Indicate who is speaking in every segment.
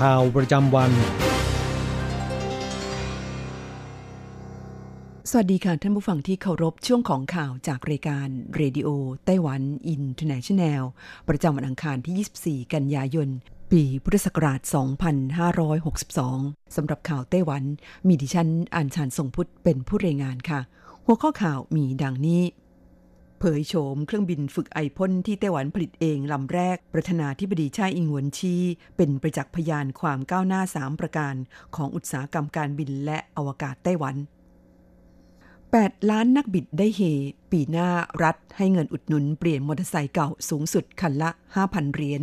Speaker 1: ข่าวประจำวัน
Speaker 2: สวัสดีค่ะท่านผู้ฟังที่เคารพช่วงของข่าวจากรายการ Radio Taiwan International ประจำวันอังคารที่ 24 กันยายน ปีพุทธศักราช 2562 สำหรับข่าวไต้หวัน มีดิฉันอัญชันทรงพุทธเป็นผู้รายงานค่ะ หัวข้อข่าวมีดังนี้ เผยโฉมเครื่องบินฝึกไอพ่นที่ไต้หวันผลิตเองลำแรก ประธานาธิบดีชาอิงหวนชี เป็นประจักษ์พยานความก้าวหน้า 3 ประการ ของอุตสาหกรรมการบินและอวกาศไต้หวัน 8 ล้านนักบิดได้เฮ ปีหน้ารัฐให้เงินอุดหนุนเปลี่ยนมอเตอร์ไซค์เก่าสูงสุดคันละ 5,000 เหรียญ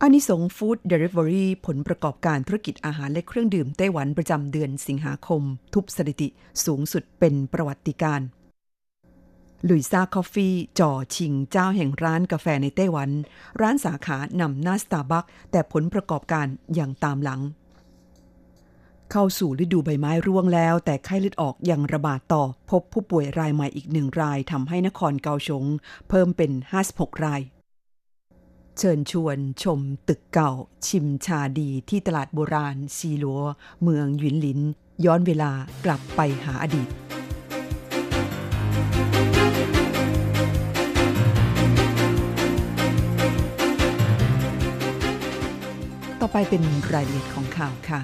Speaker 2: อานิสงฟู้ดเดลิเวอรี่ผลประกอบการธุรกิจอาหารและเครื่องดื่มไต้หวันประจำเดือนสิงหาคม ทุบสถิติสูงสุดเป็นประวัติการณ์ Louisa Coffee จ่อชิงเจ้าแห่งร้านกาแฟในไต้หวัน ร้านสาขานำหน้าสตาร์บัคแต่ผลประกอบการอย่างตามหลัง เข้าสู่ฤดูใบไม้ร่วงแล้ว แต่ไข้เลือดออกยังระบาดต่อ พบผู้ป่วยรายใหม่อีกหนึ่งรายทำให้นครเกาสง เพิ่มเป็น 56 ราย เชิญชวนชมตึกเก่า ชิมชาดีที่ตลาดโบราณซีลัว เมืองหยินหลิน ย้อนเวลากลับไปหาอดีต ต่อไปเป็นรายละเอียดของข่าวค่ะ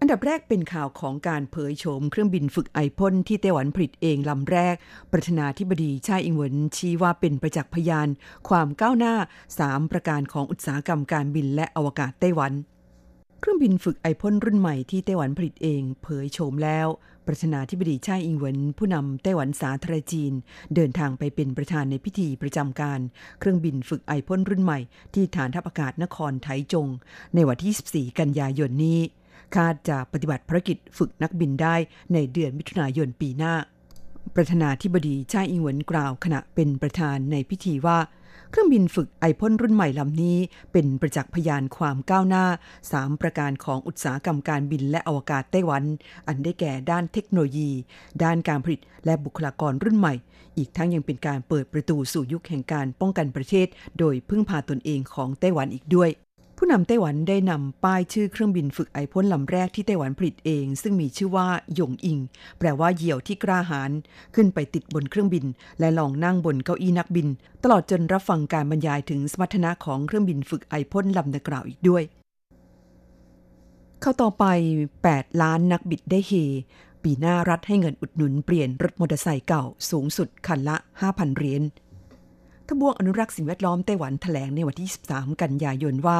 Speaker 2: อันดับแรกเป็นข่าวของการเผยโฉมเครื่องบินฝึกไอพ่นที่ไต้หวันผลิตเองลำแรก ประธานาธิบดีชาอิงเหวินชี้ว่าเป็นประจักษ์พยาน ความก้าวหน้า 3 ประการของอุตสาหกรรมการบินและอวกาศไต้หวัน เครื่องบินฝึกไอพ่นรุ่นใหม่ที่ไต้หวันผลิตเองเผยโฉมแล้ว ประธานาธิบดีชาอิงเหวินผู้นำไต้หวันสาธารณจีน เดินทางไปเป็นประธานในพิธีประจำการ เครื่องบินฝึกไอพ่นรุ่นใหม่ที่ฐานทัพอากาศนครไถจง ในวันที่ 24 กันยายนนี้ คาดจะปฏิบัติภารกิจฝึกนักบินได้ในเดือนมิถุนายนปีหน้า ประธานาธิบดีชาอิงเหวินกล่าวขณะเป็นประธานในพิธีว่า ครื่องบินฝึกไอพ่นรุ่นใหม่ลำนี้ เป็นประจักษ์พยานความก้าวหน้า 3 ประการของอุตสาหกรรมการบินและอวกาศไต้หวัน อันได้แก่ด้านเทคโนโลยี ด้านการผลิตและบุคลากรรุ่นใหม่ อีกทั้งยังเป็นการเปิดประตูสู่ยุคแห่งการป้องกันประเทศ โดยพึ่งพาตนเองของไต้หวันอีกด้วย ผู้นำไต้หวันได้นำป้ายชื่อเครื่องบินฝึกไอพ่นลำแรกที่ไต้หวันผลิตเอง ซึ่งมีชื่อว่าหยงอิง แปลว่าเหยี่ยวที่กล้าหาญขึ้นไปติดบนเครื่องบิน และลองนั่งบนเก้าอี้นักบิน ตลอดจนรับฟังการบรรยายถึงสมรรถนะของเครื่องบินฝึกไอพ่นลำดังกล่าวอีกด้วย เข้าต่อไป 8 ล้านนักบิดได้เฮปีหน้ารัฐให้เงินอุดหนุนเปลี่ยนรถมอเตอร์ไซค์เก่าสูงสุดคันละ 5,000เหรียญ ทบวงอนุรักษ์สิ่งแวดล้อมไต้หวันแถลงในวันที่ 23 กันยายนว่า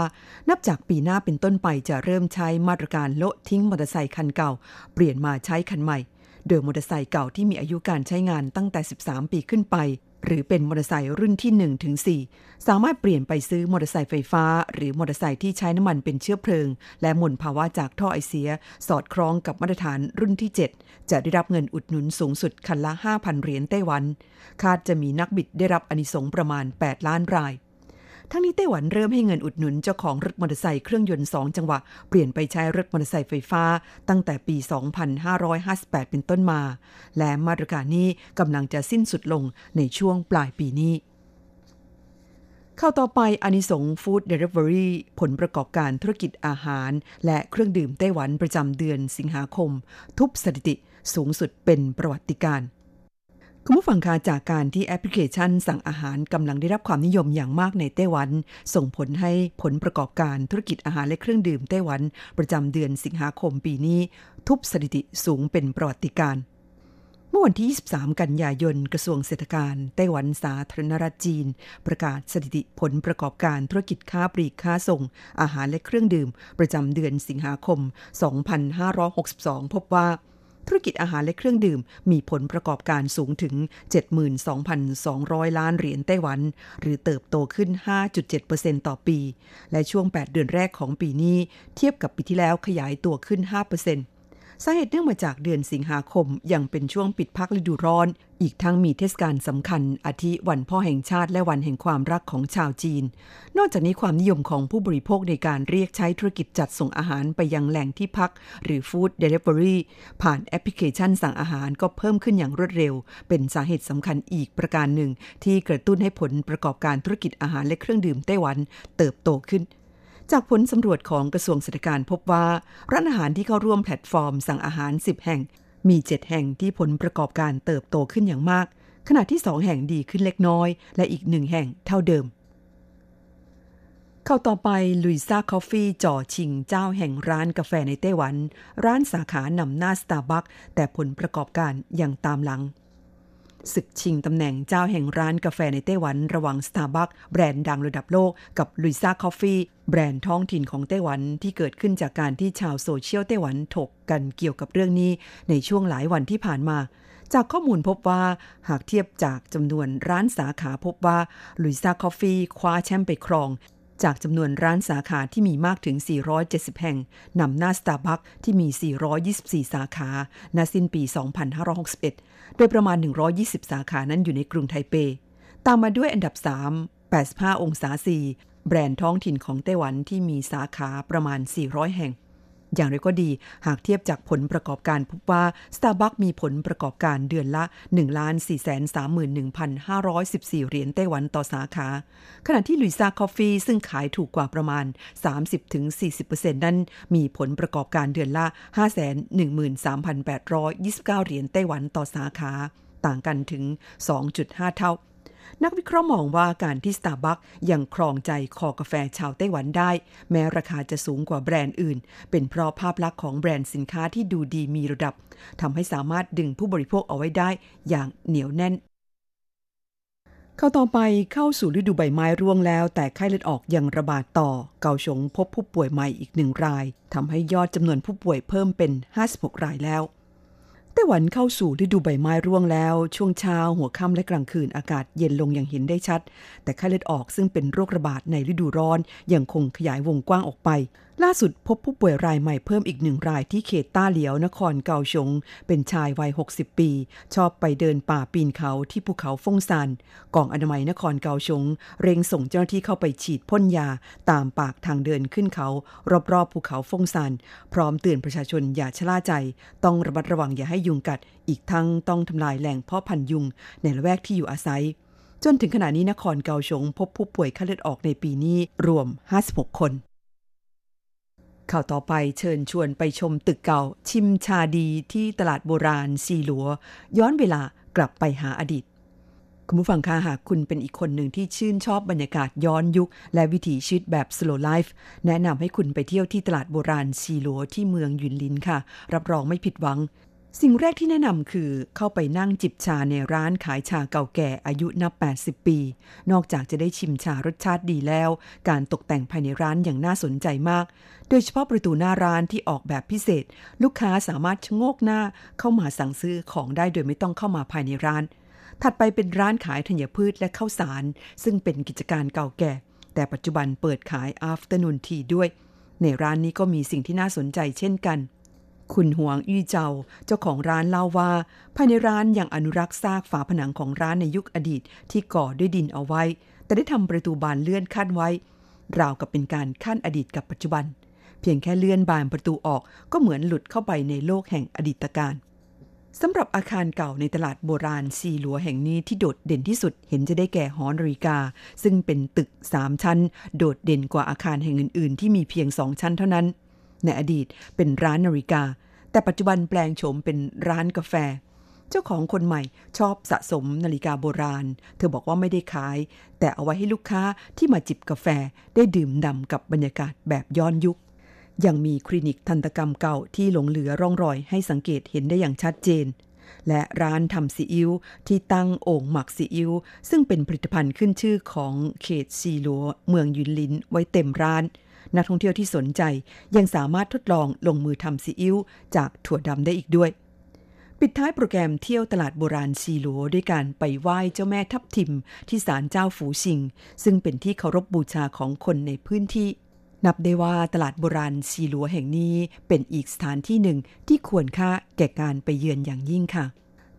Speaker 2: นับจากปีหน้าเป็นต้นไปจะเริ่มใช้มาตรการโละทิ้งมอเตอร์ไซคันเก่า เปลี่ยนมาใช้คันใหม่ โดยมอเตอร์ไซค์เก่าที่มีอายุการใช้งานตั้งแต่ 13 ปีขึ้นไป หรือเป็นมอเตอร์ไซค์รุ่นที่1ถึง4สามารถเปลี่ยนไปซื้อมอเตอร์ไซค์ไฟฟ้า หรือมอเตอร์ไซค์ที่ใช้น้ำมันเป็นเชื้อเพลิง และมลภาวะจากท่อไอเสีย สอดคล้องกับมาตรฐานรุ่นที่ 7 จะได้รับเงินอุดหนุนสูงสุดคันละ 5,000 เหรียญไต้หวัน คาดจะมีนักบิดได้รับอนิสงประมาณ 8 ล้านราย ทั้งนี้ไต้หวันเริ่มให้เงินอุดหนุนเจ้าของรถมอเตอร์ไซค์เครื่องยนต์2จังหวะ เปลี่ยนไปใช้รถมอเตอร์ไซค์ไฟฟ้า ตั้งแต่ปี 2558 เป็นต้นมา และมาตรการนี้กำลังจะสิ้นสุดลงในช่วงปลายปีนี้เข้าต่อไปอนิสงฟู้ดเดลิเวอรี่ผลประกอบการธุรกิจอาหาร และเครื่องดื่มไต้หวันประจำเดือนสิงหาคม ทุบสถิติสูงสุดเป็นประวัติการณ์ คุณผู้ฟังคะจากการที่แอปพลิเคชันสั่งอาหารกำลังได้รับความนิยมอย่างมากในไต้หวัน ส่งผลให้ผลประกอบการธุรกิจอาหารและเครื่องดื่มไต้หวัน ประจำเดือนสิงหาคมปีนี้ ทุบสถิติสูงเป็นประวัติการณ์เมื่อวันที่ 23 กันยายน กระทรวงเศรษฐการ ไต้หวันสาธารณรัฐจีน ประกาศสถิติผลประกอบการธุรกิจค้าปลีกค้าส่ง อาหารและเครื่องดื่ม ประจำเดือนสิงหาคม 2562 พบว่า ธุรกิจอาหารและเครื่องดื่ม มีผลประกอบการสูงถึง 72,200 ล้านเหรียญไต้หวัน หรือเติบโตขึ้น 5.7%ต่อปี และช่วง 8 เดือนแรกของปีนี้ เทียบกับปีที่แล้วขยายตัวขึ้น 5% สาเหตุเนื่องมาจากเดือนสิงหาคมยังเป็นช่วงปิดพักฤดูร้อน อีกทั้งมีเทศกาลสำคัญ อาทิวันพ่อแห่งชาติและวันแห่งความรักของชาวจีน นอกจากนี้ความนิยมของผู้บริโภคในการเรียกใช้ธุรกิจจัดส่งอาหารไปยังแหล่งที่พัก หรือฟู้ดเดลิเวอรี่ผ่านแอปพลิเคชันสั่งอาหารก็เพิ่มขึ้นอย่างรวดเร็ว เป็นสาเหตุสำคัญอีกประการหนึ่ง ที่กระตุ้นให้ผลประกอบการธุรกิจอาหารและเครื่องดื่มไต้หวัน เติบโตขึ้น จากผลสำรวจของกระทรวงเศรษฐการพบว่าร้านอาหารที่เข้าร่วมแพลตฟอร์มสั่งอาหาร 10 แห่ง มี 7 แห่งที่ผลประกอบการเติบโตขึ้นอย่างมาก ขณะที่ 2 แห่งดีขึ้นเล็กน้อย และอีกหนึ่งแห่งเท่าเดิม ข่าวต่อไป Louisa Coffee จ่อชิงเจ้าแห่งร้านกาแฟในไต้หวัน ร้านสาขานำหน้าสตาร์บัคแต่ผลประกอบการยังตามหลัง ศึกชิงตำแหน่งเจ้าแห่งร้านกาแฟในไต้หวันระหว่าง Starbucks แบรนด์ดังระดับโลกกับ Louisa Coffee แบรนด์ท้องถิ่นของไต้หวันที่เกิดขึ้นจากการที่ชาวโซเชียลไต้หวันถกกันเกี่ยวกับเรื่องนี้ในช่วงหลายวันที่ผ่านมา จากข้อมูลพบว่าหากเทียบจากจำนวนร้านสาขาพบว่า Louisa Coffee คว้าแชมป์ไปครองจากจำนวนร้านสาขาที่มีมากถึง 470 แห่ง นำหน้า Starbucks ที่มี 424 สาขา ณ สิ้นปี 2561 โดยประมาณ 120 สาขานั้นอยู่ในกรุงไทเป ตามมาด้วยอันดับ 3 85 องศา4แบรนด์ท้องถิ่นของไต้หวันที่มีสาขาประมาณ 400 แห่ง อย่างไรก็ดี หากเทียบจากผลประกอบการพบว่า Starbucks มีผลประกอบการเดือนละ 1,431,514 เหรียญไต้หวันต่อสาขา ขณะที่ลุยซาคอฟฟี่ซึ่งขายถูกกว่าประมาณ 30-40%นั้นมีผลประกอบการเดือนละ 513,829 เหรียญไต้หวันต่อสาขา ต่างกันถึง 2.5 เท่า นักวิเคราะห์มองว่าการที่ Starbucks ยังครองใจคอกาแฟชาวไต้หวันได้ แม้ราคาจะสูงกว่าแบรนด์อื่น เป็นเพราะภาพลักษณ์ของแบรนด์สินค้าที่ดูดีมีระดับทำให้สามารถดึงผู้บริโภคเอาไว้ได้อย่างเหนียวแน่นเข้าต่อไปเข้าสู่ฤดูใบไม้ร่วงแล้ว แต่ไข้เลือดออกยังระบาดต่อ เกาชงพบผู้ป่วยใหม่อีกหนึ่งรายทำให้ยอดจำนวนผู้ป่วยเพิ่มเป็น 56 รายแล้ว ไต้หวันเข้าสู่ฤดูใบไม้ร่วงแล้ว ช่วงเช้าหัวค่ำและกลางคืนอากาศเย็นลงอย่างเห็นได้ชัด แต่ไข้เลือดออกซึ่งเป็นโรคระบาดในฤดูร้อนยังคงขยายวงกว้างออกไป ล่าสุดพบผู้ป่วยรายใหม่เพิ่มอีกหนึ่งรายที่เขตต้าเหลียวนครเกาชง เป็นชายวัย 60 ปี ชอบไปเดินป่าปีนเขาที่ภูเขาฟงซานกองอนามัยนครเกาชง เร่งส่งเจ้าหน้าที่เข้าไปฉีดพ่นยาตามปากทางเดินขึ้นเขา รอบๆภูเขาฟงซานพร้อมเตือนประชาชนอย่าชะล่าใจ ต้องระมัดระวังอย่าให้ยุงกัด อีกทั้งต้องทำลายแหล่งเพาะพันยุง ในละแวกที่อยู่อาศัย จนถึงขณะนี้นครเกาชง พบผู้ป่วยไข้เลือดออกในปีนี้รวม 56 คน ข่าวต่อไปเชิญชวนไปชมตึกเก่า ชิมชาดีที่ตลาดโบราณซีหลัว ย้อนเวลากลับไปหาอดีต คุณผู้ฟังคะหากคุณเป็นอีกคนหนึ่งที่ชื่นชอบบรรยากาศย้อนยุค และวิถีชีวิตแบบ slow life แนะนำให้คุณไปเที่ยวที่ตลาดโบราณซีหลัวที่เมืองยุนลินค่ะ รับรองไม่ผิดหวัง สิ่งแรกที่แนะนำคือเข้าไปนั่งจิบชาในร้านขายชาเก่าแก่อายุนับ 80 ปี นอกจากจะได้ชิมชารสชาติดีแล้ว การตกแต่งภายในร้านอย่างน่าสนใจมาก โดยเฉพาะประตูหน้าร้านที่ออกแบบพิเศษ ลูกค้าสามารถชะโงกหน้าเข้ามาสั่งซื้อของได้โดยไม่ต้องเข้ามาภายในร้าน ถัดไปเป็นร้านขายธัญพืชและข้าวสาร ซึ่งเป็นกิจการเก่าแก่ แต่ปัจจุบันเปิดขาย afternoon tea ด้วย ในร้านนี้ก็มีสิ่งที่น่าสนใจเช่นกัน คุณหวงอี้เจ้าเจ้าของร้านเล่าว่า ภายในร้านยังอนุรักษ์ซากฝาผนังของร้านในยุคอดีตที่ก่อด้วยดินเอาไว้ แต่ได้ทำประตูบานเลื่อนขั้นไว้ ราวกับเป็นการขั้นอดีตกับปัจจุบัน เพียงแค่เลื่อนบานประตูออกก็เหมือนหลุดเข้าไปในโลกแห่งอดีตการสำหรับอาคารเก่าในตลาดโบราณซีหลัวแห่งนี้ที่โดดเด่นที่สุดเห็นจะได้แก่หอนาฬิกา ซึ่งเป็นตึกสามชั้น โดดเด่นกว่าอาคารแห่งอื่น ๆ ที่มีเพียงสองชั้นเท่านั้น ในอดีตเป็นร้านนาฬิกา แต่ปัจจุบันแปลงโฉมเป็นร้านกาแฟ เจ้าของคนใหม่ชอบสะสมนาฬิกาโบราณ เธอบอกว่าไม่ได้ขาย แต่เอาไว้ให้ลูกค้าที่มาจิบกาแฟได้ดื่มด่ำกับบรรยากาศแบบย้อนยุค ยังมีคลินิกทันตกรรมเก่าที่หลงเหลือร่องรอยให้สังเกตเห็นได้อย่างชัดเจนและร้านทำซีอิ๊วที่ตั้งโอ่งหมักซีอิ๊วซึ่งเป็นผลิตภัณฑ์ขึ้นชื่อของเขตซีลัวเมืองยุนลินไว้เต็มร้าน นักท่องเที่ยวที่สนใจยังสามารถทดลองลงมือทำซีอิ๊วจากถั่วดำได้อีกด้วย ปิดท้ายโปรแกรมเที่ยวตลาดโบราณซีหลัวด้วยการไปไหว้เจ้าแม่ทับทิม ที่ศาลเจ้าฝูชิง ซึ่งเป็นที่เคารพบบูชาของคนในพื้นที่ นับได้ว่าตลาดโบราณซีหลัวแห่งนี้เป็นอีกสถานที่หนึ่งที่ควรค่าแก่การไปเยือนอย่างยิ่งค่ะ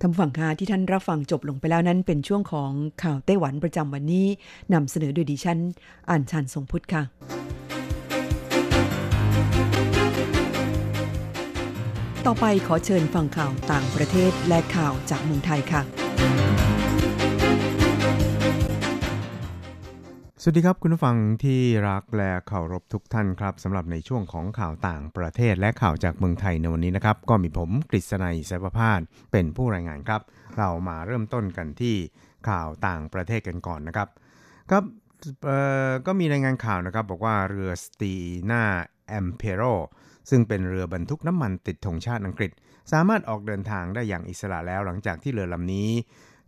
Speaker 2: ทำฝั่งค่าที่ท่านรับฟังจบลงไปแล้วนั้นเป็นช่วงของข่าวไต้หวันประจำวันนี้นำเสนอโดยดิฉันอ่านชันทรงพุทธค่ะ ต่อไปขอเชิญฟังข่าวต่างประเทศและข่าวจากเมืองไทยค่ะ
Speaker 3: สวัสดีครับคุณผู้ฟังที่รักและเคารพทุกท่านครับสำหรับในช่วงของข่าวต่างประเทศและข่าวจากเมืองไทยในวันนี้นะครับ ก็มีผมกฤษณัยสายประพาสเป็นผู้รายงานครับ เรามาเริ่มต้นกันที่ข่าวต่างประเทศกันก่อนนะครับครับก็มีรายงานข่าวนะครับ บอกว่าเรือ Stena Impero ซึ่งเป็นเรือบรรทุกน้ำมันติดธงชาติอังกฤษ สามารถออกเดินทางได้อย่างอิสระแล้วหลังจากที่เรือลำนี้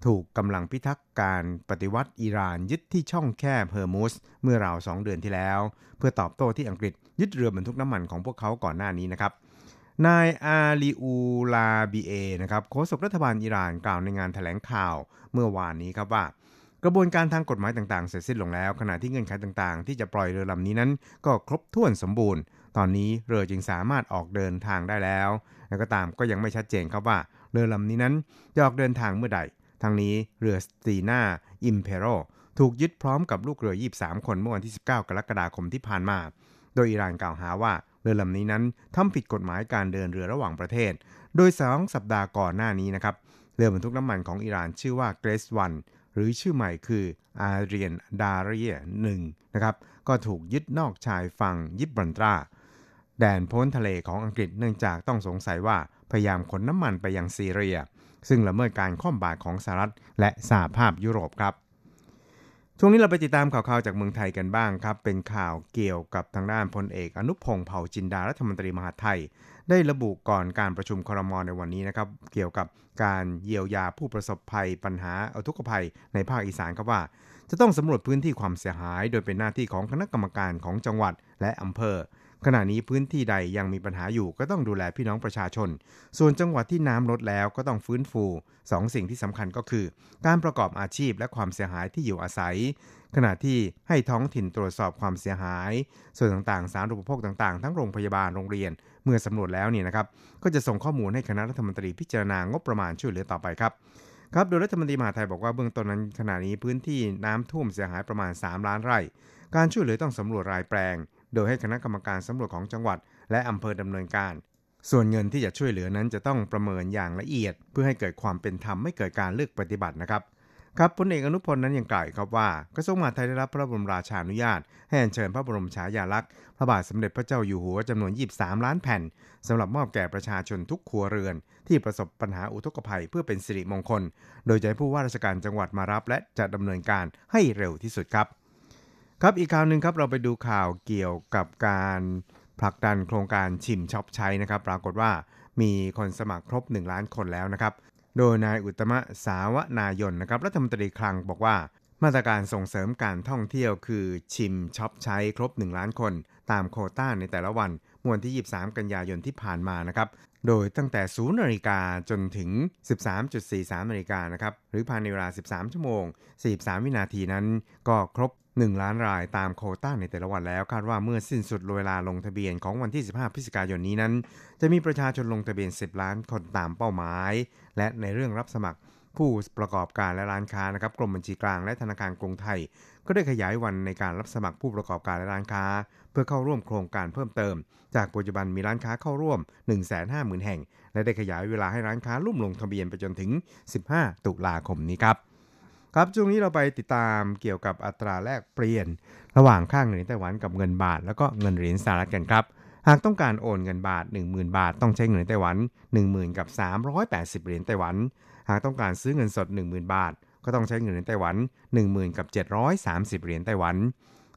Speaker 3: ถูกกำลังพิทักษ์การปฏิวัติอิหร่านยึดที่ช่องแคบฮอร์มุซเมื่อราวสองเดือนที่แล้ว เพื่อตอบโต้ที่อังกฤษยึดเรือบรรทุกน้ำมันของพวกเขาก่อนหน้านี้นะครับนายอาลีอูลาบีเอนะครับโฆษกรัฐบาลอิหร่านกล่าวในงานถแถลงข่าวเมื่อวานนี้ครับว่า กระบวนการทางกฎหมายต่างๆ เสร็จสิ้นลงแล้ว ขณะที่เงื่อนไขต่างๆ ที่จะปล่อยเรือลำนี้นั้น ก็ครบถ้วนสมบูรณ์ ตอนนี้เรือจึงสามารถออกเดินทางได้แล้ว แล้วก็ตามก็ยังไม่ชัดเจนครับว่าเรือลำนี้นั้นจะออกเดินทางเมื่อใดทางนี้เรือสตีนาอิมเพโรถูกยึดพร้อมกับลูกเรือ 23 คนเมื่อวันที่ 19 กรกฎาคมที่ผ่านมา โดยอิหร่านกล่าวหาว่าเรือลำนี้นั้นทำผิดกฎหมายการเดินเรือระหว่างประเทศ โดยสองสัปดาห์ก่อนหน้านี้นะครับ เรือบรรทุกน้ำมันของอิหร่านชื่อว่าเกรสวัน หรือชื่อใหม่คืออาเรียนดาเรียหนึ่งนะครับ ก็ถูกยึดนอกชายฝั่งยิบรันตรา แดนพ้นทะเลของอังกฤษเนื่องจากต้องสงสัยว่าพยายามขนน้ำมันไปยังซีเรีย ซึ่งละเมิดการข้อมบาตของสหรัฐและสหภาพยุโรปครับช่วงนี้เราไปติดตามข่าวๆจากเมืองไทยกันบ้างครับ เป็นข่าวเกี่ยวกับทางด้านพลเอกอนุพงศ์เผ่าจินดารัฐมนตรีมหาไทย ได้ระบุก่อนการประชุมครมในวันนี้นะครับ เกี่ยวกับการเยียวยาผู้ประสบภัยปัญหาอุทกภัยในภาคอีสานครับว่า จะต้องสำรวจพื้นที่ความเสียหาย โดยเป็นหน้าที่ของคณะกรรมการของจังหวัดและอำเภอขณะนี้พื้นที่ใดยังมีปัญหาอยู่ก็ต้องดูแลพี่น้องประชาชน ส่วนจังหวัดที่น้ำลดแล้วก็ต้องฟื้นฟูสองสิ่งที่สำคัญก็คือ การประกอบอาชีพและความเสียหายที่อยู่อาศัย ขณะที่ให้ท้องถิ่นตรวจสอบความเสียหาย ส่วนต่างๆ สารอุปโภคต่างๆ ทั้งโรงพยาบาลโรงเรียน เมื่อสำรวจแล้วเนี่ยนะครับก็จะส่งข้อมูลให้คณะรัฐมนตรีพิจารณางบประมาณช่วยเหลือต่อไปครับครับโดยรัฐมนตรีมหาไทยบอกว่าเบื้องต้นนั้นขณะนี้พื้นที่น้ำท่วมเสียหายประมาณ 3 ล้านไร่ การช่วยเหลือต้องสำรวจรายแปลง โดยให้คณะกรรมการสำรวจของจังหวัด และอำเภอดำเนินการ ส่วนเงินที่จะช่วยเหลือนั้นจะต้องประเมินอย่างละเอียด เพื่อให้เกิดความเป็นธรรมไม่เกิดการเลือกปฏิบัตินะครับ ครับพลเอกอนุพลนั้นยังกล่าวครับว่ากระทรวงมหาดไทยได้รับพระบรมราชานุญาต ให้อัญเชิญพระบรมฉายาลักษณ์พระบาทสมเด็จพระเจ้าอยู่หัวจำนวน 23 ล้านแผ่นสำหรับมอบแก่ประชาชนทุกครัวเรือน ที่ประสบปัญหาอุทกภัยเพื่อเป็นสิริมงคล โดยจะให้ผู้ว่าราชการจังหวัดมารับ และจะดำเนินการให้เร็วที่สุดครับ ครับอีกข่าวหนึ่งครับเราไปดูข่าวเกี่ยวกับการผลักดันโครงการชิมช็อปใช้นะครับ ปรากฏว่ามีคนสมัครครบ 1 ล้านคนแล้วนะครับ โดยนายอุตมะสาวนายนนะครับรัฐมนตรีคลังบอกว่า มาตรการส่งเสริมการท่องเที่ยวคือชิมช็อปใช้ครบ 1 ล้านคน ตามโคต้าในแต่ละวันมวลที่ 23 กันยายนที่ผ่านมานะครับ โดยตั้งแต่ 0นาฬิกาจนถึง 13.43นาฬิกานะครับ หรือภายในเวลา 13 ชั่วโมง 43 วินาทีนั้น ก็ครบ 1 ล้านรายตามโควต้าในแต่ละวันแล้ว คาดว่าเมื่อสิ้นสุดเวลาลงทะเบียนของวันที่ 15 พฤศจิกายนนี้นั้น จะมีประชาชนลงทะเบียน 10 ล้านคนตามเป้าหมาย และในเรื่องรับสมัครผู้ประกอบการและร้านค้านะครับกรมบัญชีกลางและธนาคารกรุงไทย ก็ได้ขยายวันในการรับสมัครผู้ประกอบการและร้านค้า เพื่อเข้าร่วมโครงการเพิ่มเติม จากปัจจุบันมีร้านค้าเข้าร่วม 150,000 แห่ง และได้ขยายเวลาให้ร้านค้าร่วมลงทะเบียนไปจนถึง 15 ตุลาคมนี้ครับครับช่วงนี้เราไปติดตามเกี่ยวกับอัตราแลกเปลี่ยน ระหว่างค่างเงินไต้หวันกับเงินบาท แล้วก็เงินเหรียญสหรัฐกันครับ หากต้องการโอนเงินบาท 10,000 บาท ต้องใช้เงินไต้หวัน 10,000กับ380 เหรียญไต้หวัน หากต้องการซื้อเงินสด 10,000 บาท ก็ต้องใช้เงินไต้หวัน 10,000กับ730 เหรียญไต้หวัน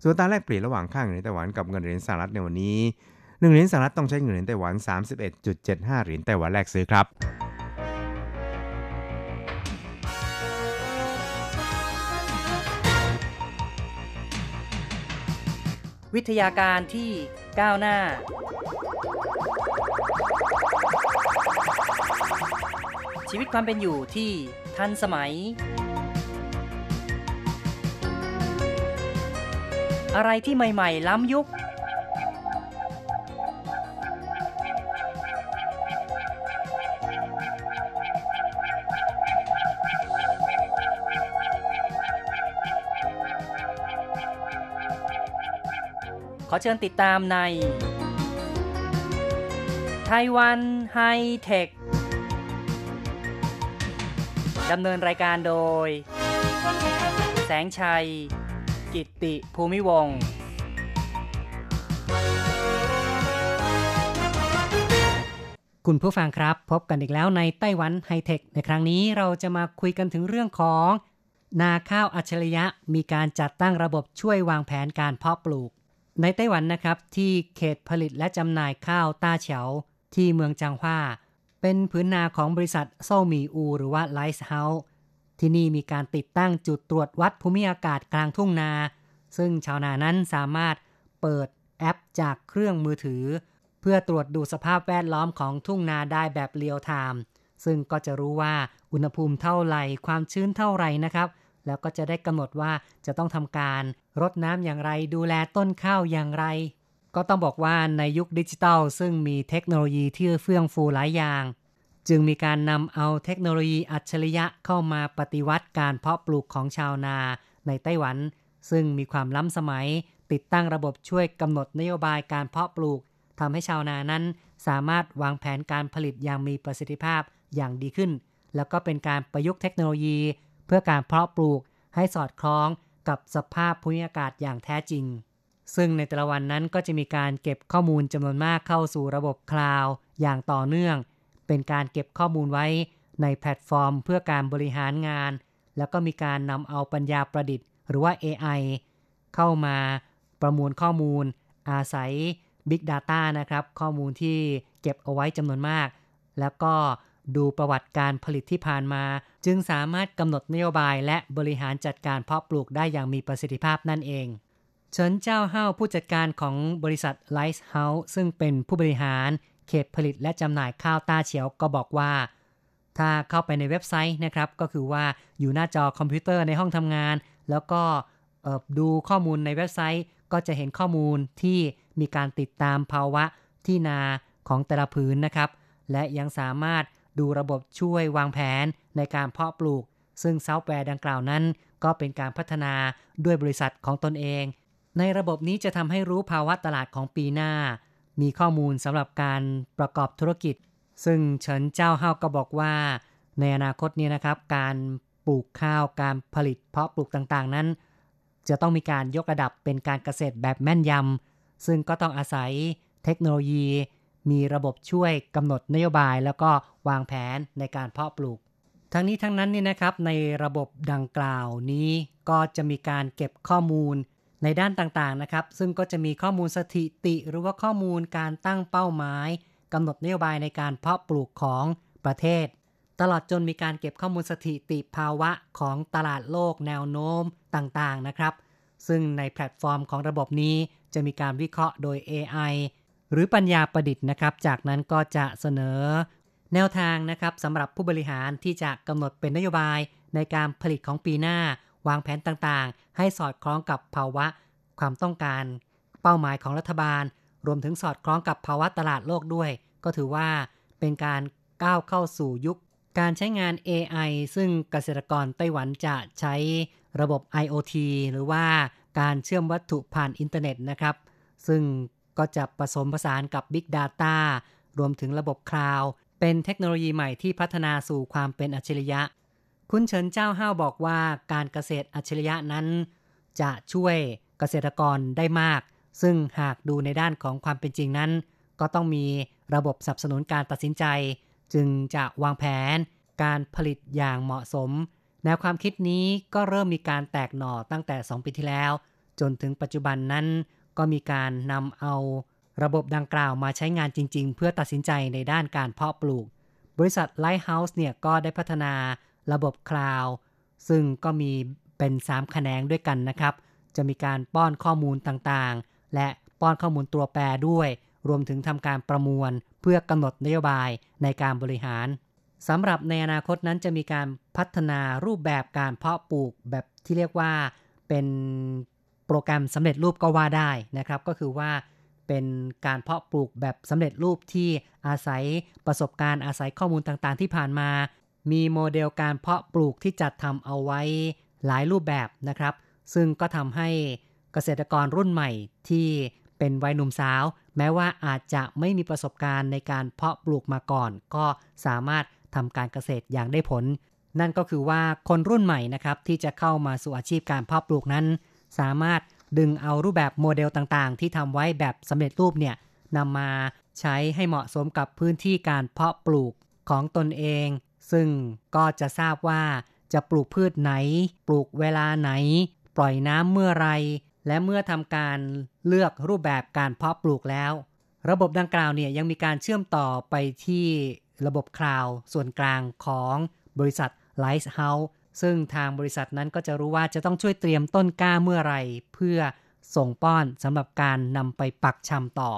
Speaker 3: ส่วนตาแลกเปลี่ยนระหว่างค่าเงินไต้หวันกับเงินเหรียญสหรัฐในวันนี้1เหรียญสหรัฐต้องใช้เงินเหรียญไต้หวัน 31.75 เหรียญไต้หวันแลกซื้อครับ
Speaker 4: วิทยาการที่ก้าวหน้า ชีวิตความเป็นอยู่ที่ทันสมัย อะไรที่ใหม่ ๆ ล้ำยุค ขอเชิญติดตามในไต้หวันไฮเทคดำเนินรายการโดย แสงชัย กิตติภูมิวงศ์คุณผู้ฟังครับ พบกันอีกแล้วในไต้หวันไฮเทค ในครั้งนี้เราจะมาคุยกันถึงเรื่องของ นาข้าวอัจฉริยะมีการจัดตั้งระบบช่วยวางแผนการเพาะปลูก ในไต้หวันนะครับ ที่เขตผลิตและจำหน่ายข้าวต้าเฉาที่เมืองจางฮวาเป็นผืนนาของบริษัทโซหมีอู หรือว่า Rice House ที่นี่มีการติดตั้งจุดตรวจวัดภูมิอากาศกลางทุ่งนา ซึ่งชาวนานั้นสามารถเปิดแอปจากเครื่องมือถือ เพื่อตรวจดูสภาพแวดล้อมของทุ่งนาได้แบบเรียลไทม์ซึ่งก็จะรู้ว่าอุณหภูมิเท่าไหร่ความชื้นเท่าไหร่นะครับ แล้วก็จะได้กำหนดว่าจะต้องทำการรดน้ำอย่างไรดูแลต้นข้าวอย่างไร ก็ต้องบอกว่าในยุคดิจิทัลซึ่งมีเทคโนโลยีที่เฟื่องฟูหลายอย่าง จึงมีการนำเอาเทคโนโลยีอัจฉริยะเข้ามาปฏิวัติการเพาะปลูกของชาวนาในไต้หวัน ซึ่งมีความล้ำสมัย ติดตั้งระบบช่วยกำหนดนโยบายการเพาะปลูกทำให้ชาวนานั้น สามารถวางแผนการผลิตอย่างมีประสิทธิภาพอย่างดีขึ้น แล้วก็เป็นการประยุกต์เทคโนโลยี เพื่อการเพาะปลูกให้สอดคล้องกับสภาพภูมิอากาศอย่างแท้จริง ซึ่งในแต่ละวันนั้นก็จะมีการเก็บข้อมูลจำนวนมากเข้าสู่ระบบคลาวด์อย่างต่อเนื่อง เป็นการเก็บข้อมูลไว้ในแพลตฟอร์ม เพื่อการบริหารงาน แล้วก็มีการนำเอาปัญญาประดิษฐ์ หรือว่า AI เข้ามาประมวลข้อมูล อาศัย Big Data นะครับ ข้อมูลที่เก็บเอาไว้จำนวนมาก แล้วก็ดูประวัติการผลิตที่ผ่านมา จึงสามารถกำหนดนโยบายและบริหารจัดการเพาะปลูกได้อย่างมีประสิทธิภาพนั่นเองเฉินเจ้าเฮาผู้จัดการของบริษัท Light House ซึ่งเป็นผู้บริหาร เขตผลิตและจำหน่ายข้าวตาเฉียวก็บอกว่า ถ้าเข้าไปในเว็บไซต์นะครับ ก็คือว่าอยู่หน้าจอคอมพิวเตอร์ในห้องทำงาน แล้วก็ดูข้อมูลในเว็บไซต์ ก็จะเห็นข้อมูลที่มีการติดตามภาวะที่นาของแต่ละผืนนะครับ และยังสามารถดูระบบช่วยวางแผนในการเพาะปลูก ซึ่งซอฟต์แวร์ดังกล่าวนั้น ก็เป็นการพัฒนาด้วยบริษัทของตนเอง ในระบบนี้จะทำให้รู้ภาวะตลาดของปีหน้า มีข้อมูลสำหรับการประกอบธุรกิจ ซึ่งเฉินเจ้าเฮาก็บอกว่า ในอนาคตนี้นะครับ การปลูกข้าวการผลิตเพาะปลูกต่างๆนั้น จะต้องมีการยกระดับเป็นการเกษตรแบบแม่นยำซึ่งก็ต้องอาศัยเทคโนโลยี มีระบบช่วยกำหนดนโยบาย แล้วก็วางแผนในการเพาะปลูก ทั้งนี้ทั้งนั้นนี่นะครับในระบบดังกล่าวนี้ก็จะมีการเก็บข้อมูล ในด้านต่างๆนะครับ ซึ่งก็จะมีข้อมูลสถิติหรือว่าข้อมูลการตั้งเป้าหมายกำหนดนโยบายในการเพาะปลูกของประเทศ ตลอดจนมีการเก็บข้อมูลสถิติภาวะของตลาดโลกแนวโน้มต่างๆนะครับ ซึ่งในแพลตฟอร์มของระบบนี้จะมีการวิเคราะห์โดย AI หรือปัญญาประดิษฐ์นะครับ จากนั้นก็จะเสนอ แนวทางนะครับสำหรับผู้บริหารที่จะกำหนดเป็นนโยบายในการผลิตของปีหน้า วางแผนต่างๆ ให้สอดคล้องกับภาวะความต้องการ เป้าหมายของรัฐบาล รวมถึงสอดคล้องกับภาวะตลาดโลกด้วย ก็ถือว่าเป็นการก้าวเข้าสู่ยุค การใช้งาน AI ซึ่งเกษตรกรไต้หวันจะใช้ระบบ IoT หรือว่าการเชื่อมวัตถุผ่านอินเทอร์เน็ตนะครับ ซึ่งก็จะผสมผสานกับ Big Data รวมถึงระบบคลาวด์เป็นเทคโนโลยีใหม่ที่พัฒนาสู่ความเป็นอัจฉริยะ คุณเฉินเจ้าห้าวบอกว่าการเกษตรอัจฉริยะนั้น จะช่วยเกษตรกรได้มาก ซึ่งหากดูในด้านของความเป็นจริงนั้น ก็ต้องมีระบบสนับสนุนการตัดสินใจ จึงจะวางแผน การผลิตอย่างเหมาะสม แนวความคิดนี้ก็เริ่มมีการแตกหน่อตั้งแต่ 2 ปีที่แล้ว จนถึงปัจจุบันนั้น ก็มีการนำเอาระบบดังกล่าวมาใช้งานจริง ๆ เพื่อตัดสินใจในด้านการเพาะปลูก บริษัท Lighthouse เนี่ยก็ได้พัฒนา ระบบคลาวซึ่งก็มีเป็น 3 แขนงด้วยกันนะครับ จะมีการป้อนข้อมูลต่างๆ และป้อนข้อมูลตัวแปรด้วย รวมถึงทำการประมวลเพื่อกำหนดนโยบายในการบริหารสำหรับในอนาคตนั้นจะมีการพัฒนารูปแบบการเพาะปลูกแบบที่เรียกว่าเป็นโปรแกรมสำเร็จรูปก็ว่าได้นะครับ ก็คือว่าเป็นการเพาะปลูกแบบสำเร็จรูปที่อาศัยประสบการณ์อาศัยข้อมูลต่างๆ ที่ผ่านมา มีโมเดลการเพาะปลูกที่จัดทำเอาไว้หลายรูปแบบนะครับ ซึ่งก็ทำให้เกษตรกรรุ่นใหม่ที่เป็นวัยหนุ่มสาว แม้ว่าอาจจะไม่มีประสบการณ์ในการเพาะปลูกมาก่อน ก็สามารถทำการเกษตรอย่างได้ผล นั่นก็คือว่าคนรุ่นใหม่นะครับที่จะเข้ามาสู่อาชีพการเพาะปลูกนั้น สามารถดึงเอารูปแบบโมเดลต่างๆ ที่ทำไว้แบบสำเร็จรูปเนี่ยนำมาใช้ให้เหมาะสมกับพื้นที่การเพาะปลูกของตนเอง ซึ่งก็จะทราบว่าจะปลูกพืชไหน ปลูกเวลาไหน ปล่อยน้ำเมื่อไร และเมื่อทำการเลือกรูปแบบการเพาะปลูกแล้ว ระบบดังกล่าวเนี่ยยังมีการเชื่อมต่อไปที่ระบบคลาวส่วนกลางของบริษัท Lighthouse ซึ่งทางบริษัทนั้นก็จะรู้ว่าจะต้องช่วยเตรียมต้นกล้าเมื่อไรเพื่อส่งป้อนสำหรับการนำไปปักชำต่อ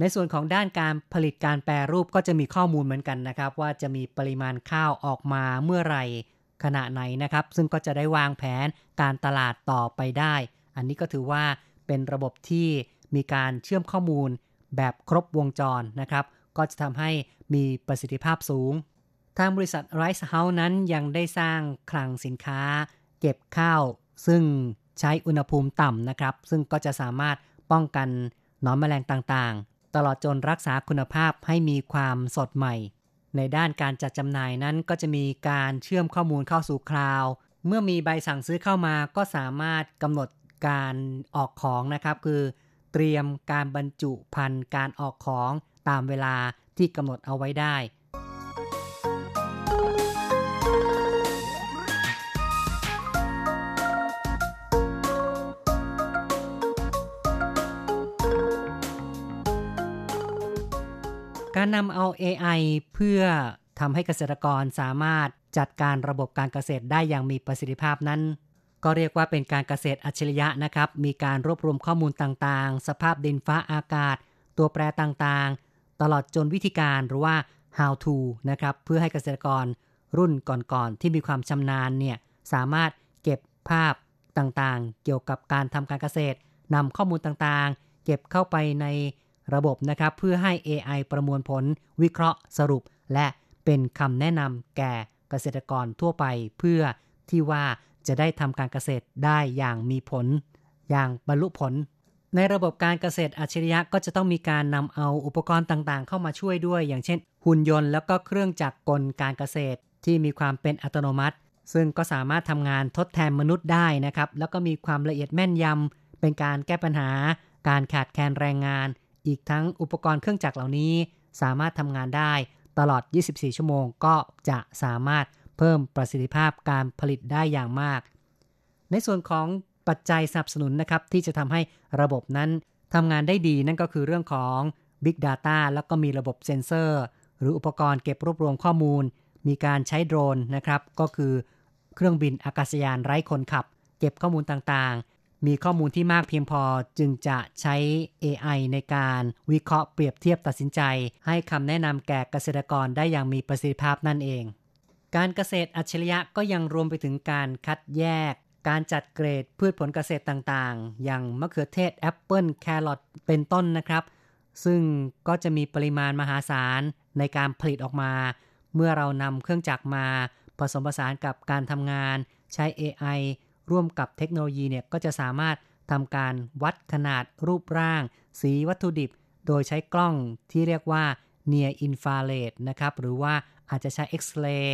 Speaker 4: ในส่วนของด้านการผลิตการแปรรูปก็จะมีข้อมูลเหมือนกันนะครับ ว่าจะมีปริมาณข้าวออกมาเมื่อไรขณะไหนนะครับ ซึ่งก็จะได้วางแผนการตลาดต่อไปได้ อันนี้ก็ถือว่าเป็นระบบที่มีการเชื่อมข้อมูลแบบครบวงจรนะครับ ก็จะทำให้มีประสิทธิภาพสูง ทางบริษัท Rice House นั้นยังได้สร้างคลังสินค้า เก็บข้าว ซึ่งใช้อุณหภูมิต่ำนะครับ ซึ่งก็จะสามารถป้องกันหนอนแมลงต่าง ตลอดจนรักษาคุณภาพให้มีความสดใหม่ ในด้านการจัดจำหน่ายนั้นก็จะมีการเชื่อมข้อมูลเข้าสู่คลาวเมื่อมีใบสั่งซื้อเข้ามาก็สามารถกำหนดการออกของนะครับ คือ เตรียมการบรรจุพันธ์การออกของตามเวลาที่กำหนดเอาไว้ได้ การนำเอา AI เพื่อทำให้เกษตรกรสามารถจัดการระบบการเกษตรได้อย่างมีประสิทธิภาพนั้น ก็เรียกว่าเป็นการเกษตรอัจฉริยะนะครับ มีการรวบรวมข้อมูลต่างๆ สภาพดินฟ้าอากาศ ตัวแปรต่างๆ ตลอดจนวิธีการหรือว่า how to นะครับเพื่อให้เกษตรกรรุ่นก่อนๆ ที่มีความชำนาญเนี่ยสามารถเก็บภาพต่างๆ เกี่ยวกับการทำการเกษตรนำข้อมูลต่างๆ เก็บเข้าไปใน ระบบนะครับเพื่อให้ AI ประมวลผล วิเคราะห์สรุป และเป็นคำแนะนำแก่เกษตรกรทั่วไป เพื่อที่ว่าจะได้ทำการเกษตรได้อย่างมีผล อย่างบรรลุผล ในระบบการเกษตรอัจฉริยะก็จะต้องมีการนำเอาอุปกรณ์ต่างๆ เข้ามาช่วยด้วย อย่างเช่น หุ่นยนต์แล้วก็เครื่องจักรกลการเกษตร ที่มีความเป็นอัตโนมัติ ซึ่งก็สามารถทำงานทดแทนมนุษย์ได้นะครับแล้วก็มีความละเอียดแม่นยำเป็นการแก้ปัญหา การขาดแคลนแรงงาน อีกทั้งอุปกรณ์เครื่องจักรเหล่านี้ สามารถทำงานได้ตลอด 24 ชั่วโมงก็จะสามารถเพิ่มประสิทธิภาพการผลิตได้อย่างมาก ในส่วนของปัจจัยสนับสนุนนะครับ ที่จะทำให้ระบบนั้นทำงานได้ดีนั่นก็คือเรื่องของ Big Data แล้วก็มีระบบเซ็นเซอร์ หรืออุปกรณ์เก็บรวบรวมข้อมูล มีการใช้โดรนนะครับ ก็คือเครื่องบินอากาศยานไร้คนขับ เก็บข้อมูลต่างๆ มีข้อมูลที่มากเพียงพอจึงจะใช้ AI ในการวิเคราะห์เปรียบเทียบตัดสินใจ ให้คำแนะนำแก่เกษตรกรได้อย่างมีประสิทธิภาพนั่นเอง การเกษตรอัจฉริยะก็ยังรวมไปถึงการคัดแยก การจัดเกรดพืชผลเกษตรต่างๆ อย่างมะเขือเทศแอปเปิลแครอทเป็นต้นนะครับ ซึ่งก็จะมีปริมาณมหาศาลในการผลิตออกมา เมื่อเรานำเครื่องจักรมา ผสมผสานกับการทำงานใช้ AI ร่วมกับเทคโนโลยีเนี่ยก็จะสามารถทำการวัดขนาดรูปร่าง สีวัตถุดิบ โดยใช้กล้องที่เรียกว่า near infrared นะครับ หรือว่าอาจจะใช้ X-ray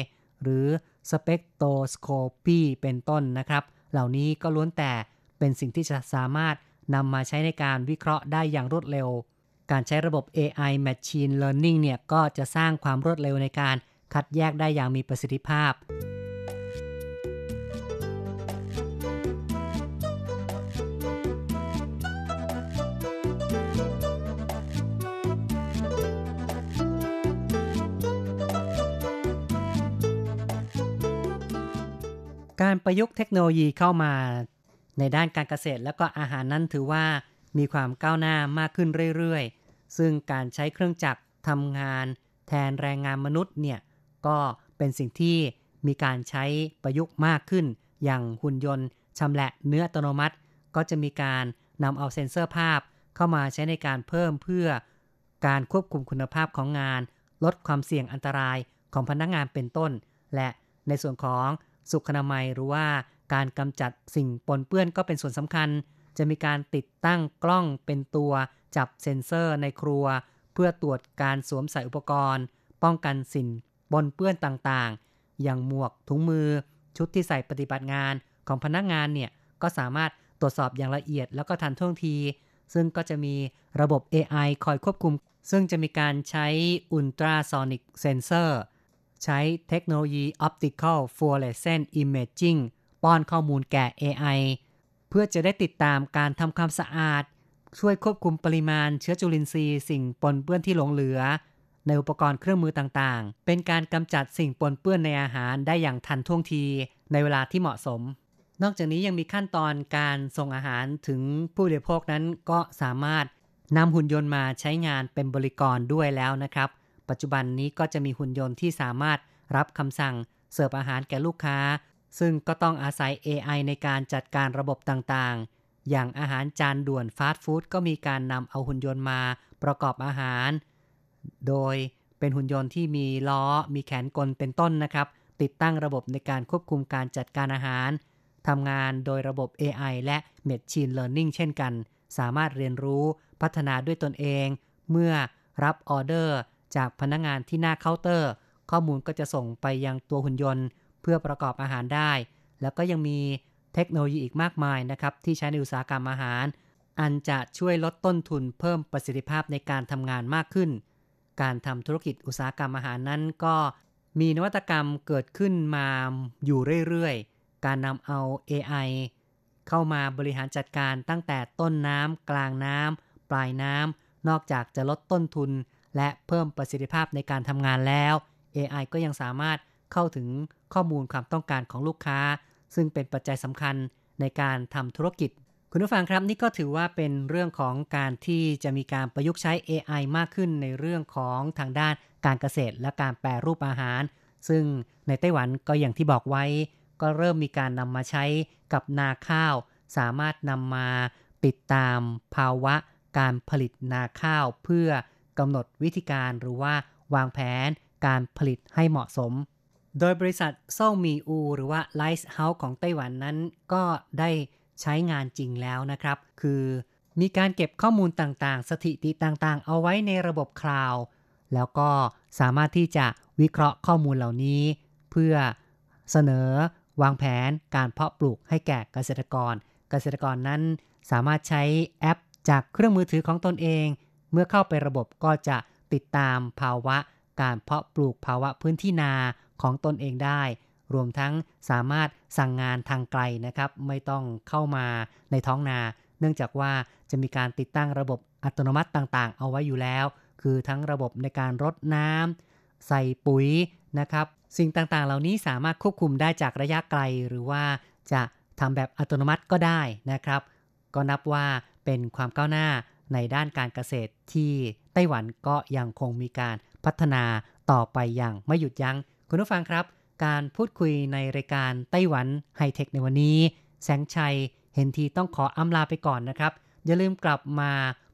Speaker 4: หรือ spectroscopy เป็นต้นนะครับ เหล่านี้ก็ล้วนแต่เป็นสิ่งที่จะสามารถนำมาใช้ในการวิเคราะห์ได้อย่างรวดเร็ว การใช้ระบบ AI Machine Learning เนี่ยก็จะสร้างความรวดเร็วในการคัดแยกได้อย่างมีประสิทธิภาพ การประยุกต์เทคโนโลยีเข้ามา ในด้านการเกษตรและก็อาหารนั้นถือว่ามีความก้าวหน้ามากขึ้นเรื่อยๆ ซึ่งการใช้เครื่องจักรทำงาน แทนแรงงานมนุษย์เนี่ยก็เป็นสิ่งที่มีการใช้ประยุกต์มากขึ้น อย่างหุ่นยนต์ชำแหละเนื้ออัตโนมัติ ก็จะมีการนำเอาเซ็นเซอร์ภาพเข้ามาใช้ในการเพิ่มเพื่อ การควบคุมคุณภาพของงาน ลดความเสี่ยงอันตรายของพนักงานเป็นต้น และในส่วนของ สุขนามัย หรือว่าการกำจัดสิ่งปนเปื้อนก็เป็นส่วนสำคัญ จะมีการติดตั้งกล้องเป็นตัวจับเซ็นเซอร์ในครัว เพื่อตรวจการสวมใส่อุปกรณ์ ป้องกันสิ่งปนเปื้อนต่างๆ อย่างหมวกถุงมือ ชุดที่ใส่ปฏิบัติงานของพนักงานเนี่ยก็สามารถตรวจสอบอย่างละเอียดแล้วก็ทันท่วงที ซึ่งก็จะมีระบบ AI คอยควบคุม ซึ่งจะมีการใช้ ultrasonic sensor ใช้เทคโนโลยี Optical Fluorescent Imaging ป้อนข้อมูลแก่ AI เพื่อจะได้ติดตามการทำความสะอาด ช่วยควบคุมปริมาณเชื้อจุลินทรีย์ สิ่งปนเปื้อนที่หลงเหลือ ในอุปกรณ์เครื่องมือต่างๆ เป็นการกำจัดสิ่งปนเปื้อนในอาหารได้อย่างทันท่วงทีในเวลาที่เหมาะสม นอกจากนี้ยังมีขั้นตอนการส่งอาหารถึงผู้บริโภคนั้นก็สามารถนำหุ่นยนต์มาใช้งานเป็นบริกรด้วยแล้วนะครับ ปัจจุบันนี้ก็จะมีหุ่นยนต์ที่สามารถรับคำสั่งเสิร์ฟอาหารแก่ลูกค้า ซึ่งก็ต้องอาศัย AI ในการจัดการระบบต่างๆ อย่างอาหารจานด่วนฟาสต์ฟู้ดก็มีการนำเอาหุ่นยนต์มาประกอบอาหาร โดยเป็นหุ่นยนต์ที่มีล้อ มีแขนกลเป็นต้นนะครับ ติดตั้งระบบในการควบคุมการจัดการอาหารทำงานโดยระบบ AI และ Machine Learning เช่นกัน สามารถเรียนรู้พัฒนาด้วยตนเอง เมื่อรับออเดอร์ จากพนักงงานที่หน้าเคาน์เตอร์ ข้อมูลก็จะส่งไปยังตัวหุ่นยนต์ เพื่อประกอบอาหารได้ แล้วก็ยังมีเทคโนโลยีอีกมากมายนะครับ ที่ใช้ในอุตสาหกรรมอาหาร อันจะช่วยลดต้นทุนเพิ่มประสิทธิภาพในการทำงานมากขึ้น การทำธุรกิจอุตสาหกรรมอาหารนั้นก็มีนวัตกรรมเกิดขึ้นมาอยู่เรื่อยๆ การนำเอา AI เข้ามาบริหารจัดการตั้งแต่ต้นน้ำกลางน้ำปลายน้ำนอกจากจะลดต้นทุน และเพิ่มประสิทธิภาพในการทำงานแล้ว AI ก็ยังสามารถเข้าถึงข้อมูลความต้องการของลูกค้า ซึ่งเป็นปัจจัยสำคัญในการทำธุรกิจ คุณผู้ฟังครับนี่ก็ถือว่าเป็นเรื่องของการที่จะมีการประยุกต์ใช้ AI มากขึ้นในเรื่องของทางด้านการเกษตรและการแปรรูปอาหาร ซึ่งในไต้หวันก็อย่างที่บอกไว้ ก็เริ่มมีการนำมาใช้กับนาข้าว สามารถนำมาติดตามภาวะการผลิตนาข้าวเพื่อ กำหนดวิธีการหรือว่าวางแผนการผลิตให้เหมาะสม โดยบริษัทเซ่ามีอู หรือว่า Light House ของไต้หวันนั้น ก็ได้ใช้งานจริงแล้วนะครับ คือมีการเก็บข้อมูลต่างๆ สถิติต่างๆ เอาไว้ในระบบคลาวด์แล้วก็สามารถที่จะวิเคราะห์ข้อมูลเหล่านี้ เพื่อเสนอวางแผนการเพาะปลูกให้แก่เกษตรกร เกษตรกรนั้นสามารถใช้แอปจากเครื่องมือถือของตนเอง เมื่อเข้าไประบบก็จะติดตามภาวะการเพาะปลูกภาวะพื้นที่นาของตนเองได้ รวมทั้งสามารถสั่งงานทางไกลนะครับ ไม่ต้องเข้ามาในท้องนา เนื่องจากว่าจะมีการติดตั้งระบบอัตโนมัติต่างๆ เอาไว้อยู่แล้ว คือทั้งระบบในการรดน้ำใส่ปุ๋ยนะครับ สิ่งต่างๆ เหล่านี้สามารถควบคุมได้จากระยะไกล หรือว่าจะทำแบบอัตโนมัติก็ได้นะครับ ก็นับว่าเป็นความก้าวหน้า ในด้านการเกษตรที่ไต้หวันก็ยังคงมีการพัฒนาต่อไปอย่างไม่หยุดยัง้ง คุณผู้ฟังครับ การพูดคุยในรายการไต้หวันไฮเทคในวันนี้ แสงชัยเห็นทีต้องขออำลาไปก่อนนะครับ อย่าลืมกลับมา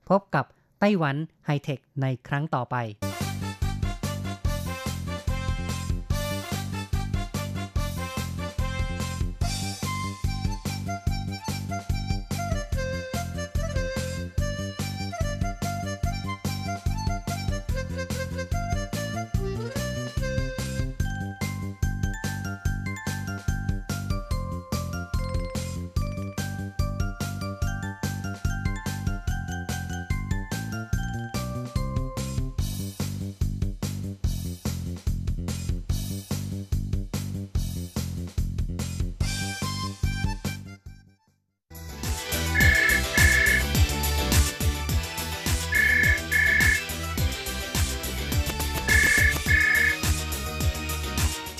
Speaker 4: พบกับไต้หวันไฮเทคในครั้งต่อไป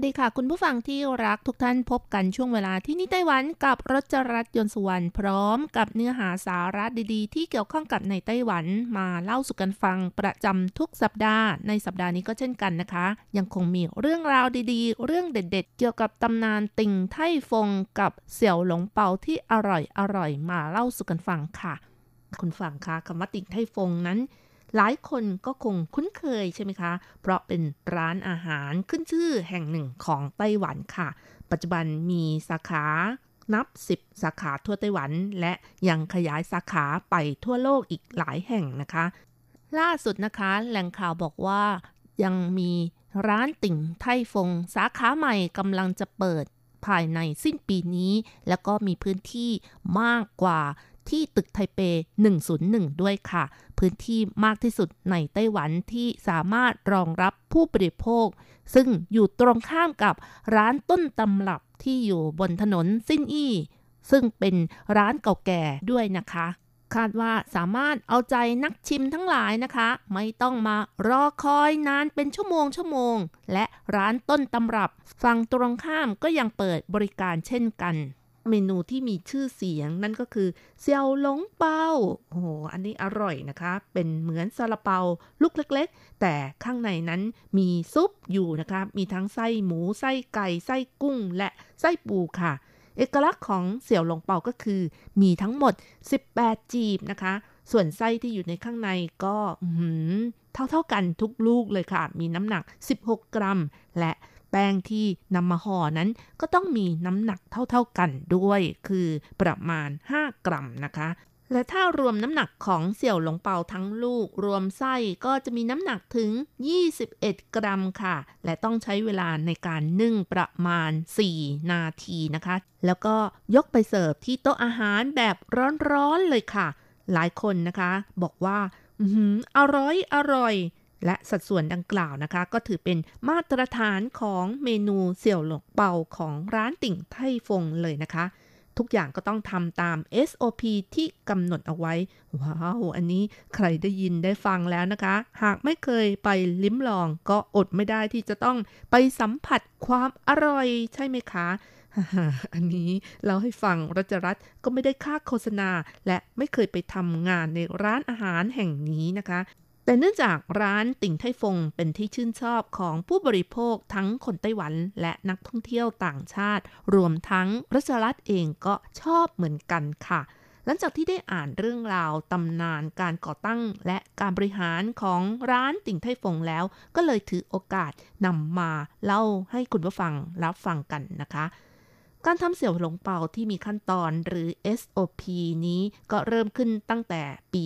Speaker 5: สวัสดีค่ะ คุณผู้ฟังที่รักทุกท่านพบกันช่วงเวลาที่นี่ไต้หวันกับรจรัสยนสุวรรณพร้อมกับเนื้อหาสาระดีๆ ที่เกี่ยวข้องกับในไต้หวันมาเล่าสู่กันฟังประจำทุกสัปดาห์ ในสัปดาห์นี้ก็เช่นกันนะคะ ยังคงมีเรื่องราวดีๆ เรื่องเด็ด ๆ เกี่ยวกับตำนานติ่งไทฟงกับเสี่ยวหลงเปาที่อร่อยอร่อยๆมาเล่าสู่กันฟังค่ะ คุณฟังคะคำว่าติ่งไทฟงนั้น หลายคนก็คงคุ้นเคยใช่ไหมคะ เพราะเป็นร้านอาหารขึ้นชื่อแห่งหนึ่งของไต้หวันค่ะ ปัจจุบันมีสาขานับ 10 สาขาทั่วไต้หวัน และยังขยายสาขาไปทั่วโลกอีกหลายแห่งนะคะ ล่าสุดนะคะแหล่งข่าวบอกว่ายังมีร้านติ่งไทฟง สาขาใหม่กำลังจะเปิดภายในสิ้นปีนี้ แล้วก็มีพื้นที่มากกว่า ที่ตึกไทเป 101 ด้วยค่ะ พื้นที่มากที่สุดในไต้หวันที่สามารถรองรับผู้บริโภค ซึ่งอยู่ตรงข้ามกับร้านต้นตำรับที่อยู่บนถนนซินอี้ ซึ่งเป็นร้านเก่าแก่ด้วยนะคะคาดว่าสามารถเอาใจนักชิมทั้งหลายนะคะ ไม่ต้องมารอคอยนานเป็นชั่วโมงชั่วโมง และร้านต้นตำรับ ฝั่งตรงข้ามก็ยังเปิดบริการเช่นกัน เมนูที่มีชื่อเสียงนั่นก็คือเซียวหลงเปาโอ้โห อันนี้อร่อยนะคะ เป็นเหมือนซาลาเปาลูกเล็ก ๆ แต่ข้างในนั้นมีซุปอยู่นะคะ มีทั้งไส้หมูไส้ไก่ไส้กุ้งและไส้ปูค่ะ เอกลักษณ์ของเสี่ยวหลงเปาก็คือ มีทั้งหมด 18 จีบนะคะ ส่วนไส้ที่อยู่ในข้างในก็เท่าๆกันทุกลูกเลยค่ะ มีน้ำหนัก 16 กรัม และ แป้งที่นำมาห่อนั้น ก็ต้องมีน้ำหนักเท่าๆกันด้วย คือประมาณ 5 กรัมนะคะและถ้ารวมน้ำหนักของเสี่ยวหลงเปาทั้งลูก รวมไส้ก็จะมีน้ำหนักถึง 21 กรัมค่ะ และต้องใช้เวลาในการนึ่งประมาณ 4 นาทีนะคะ แล้วก็ยกไปเสิร์ฟที่โต๊ะอาหารแบบร้อนๆเลยค่ะ หลายคนนะคะ บอกว่าอือหืออร่อยอร่อย และสัดส่วนดังกล่าวนะคะ ก็ถือเป็นมาตรฐานของเมนูเสี่ยวหลงเปาของร้านติ่งไทฟงเลยนะคะ ทุกอย่างก็ต้องทำตาม SOP ที่กำหนดเอาไว้ ว้าว อันนี้ใครได้ยินได้ฟังแล้วนะคะ หากไม่เคยไปลิ้มลองก็อดไม่ได้ที่จะต้องไปสัมผัสความอร่อยใช่ไหมคะอันนี้เราให้ฟังรัชรัตน์ก็ไม่ได้ค่าโฆษณา และไม่เคยไปทำงานในร้านอาหารแห่งนี้นะคะ แต่เนื่องจากร้านติ่งไทฟงเป็นที่ชื่นชอบของผู้บริโภคทั้งคนไต้หวันและนักท่องเที่ยวต่างชาติ รวมทั้งรัชรัตเองก็ชอบเหมือนกันค่ะ หลังจากที่ได้อ่านเรื่องราวตำนานการก่อตั้งและการบริหารของร้านติ่งไทฟงแล้ว ก็เลยถือโอกาสนำมาเล่าให้คุณผู้ฟังรับฟังกันนะคะการทำเสี่ยวหลงเปาที่มีขั้นตอนหรือ SOP นี้ก็เริ่มขึ้นตั้งแต่ปี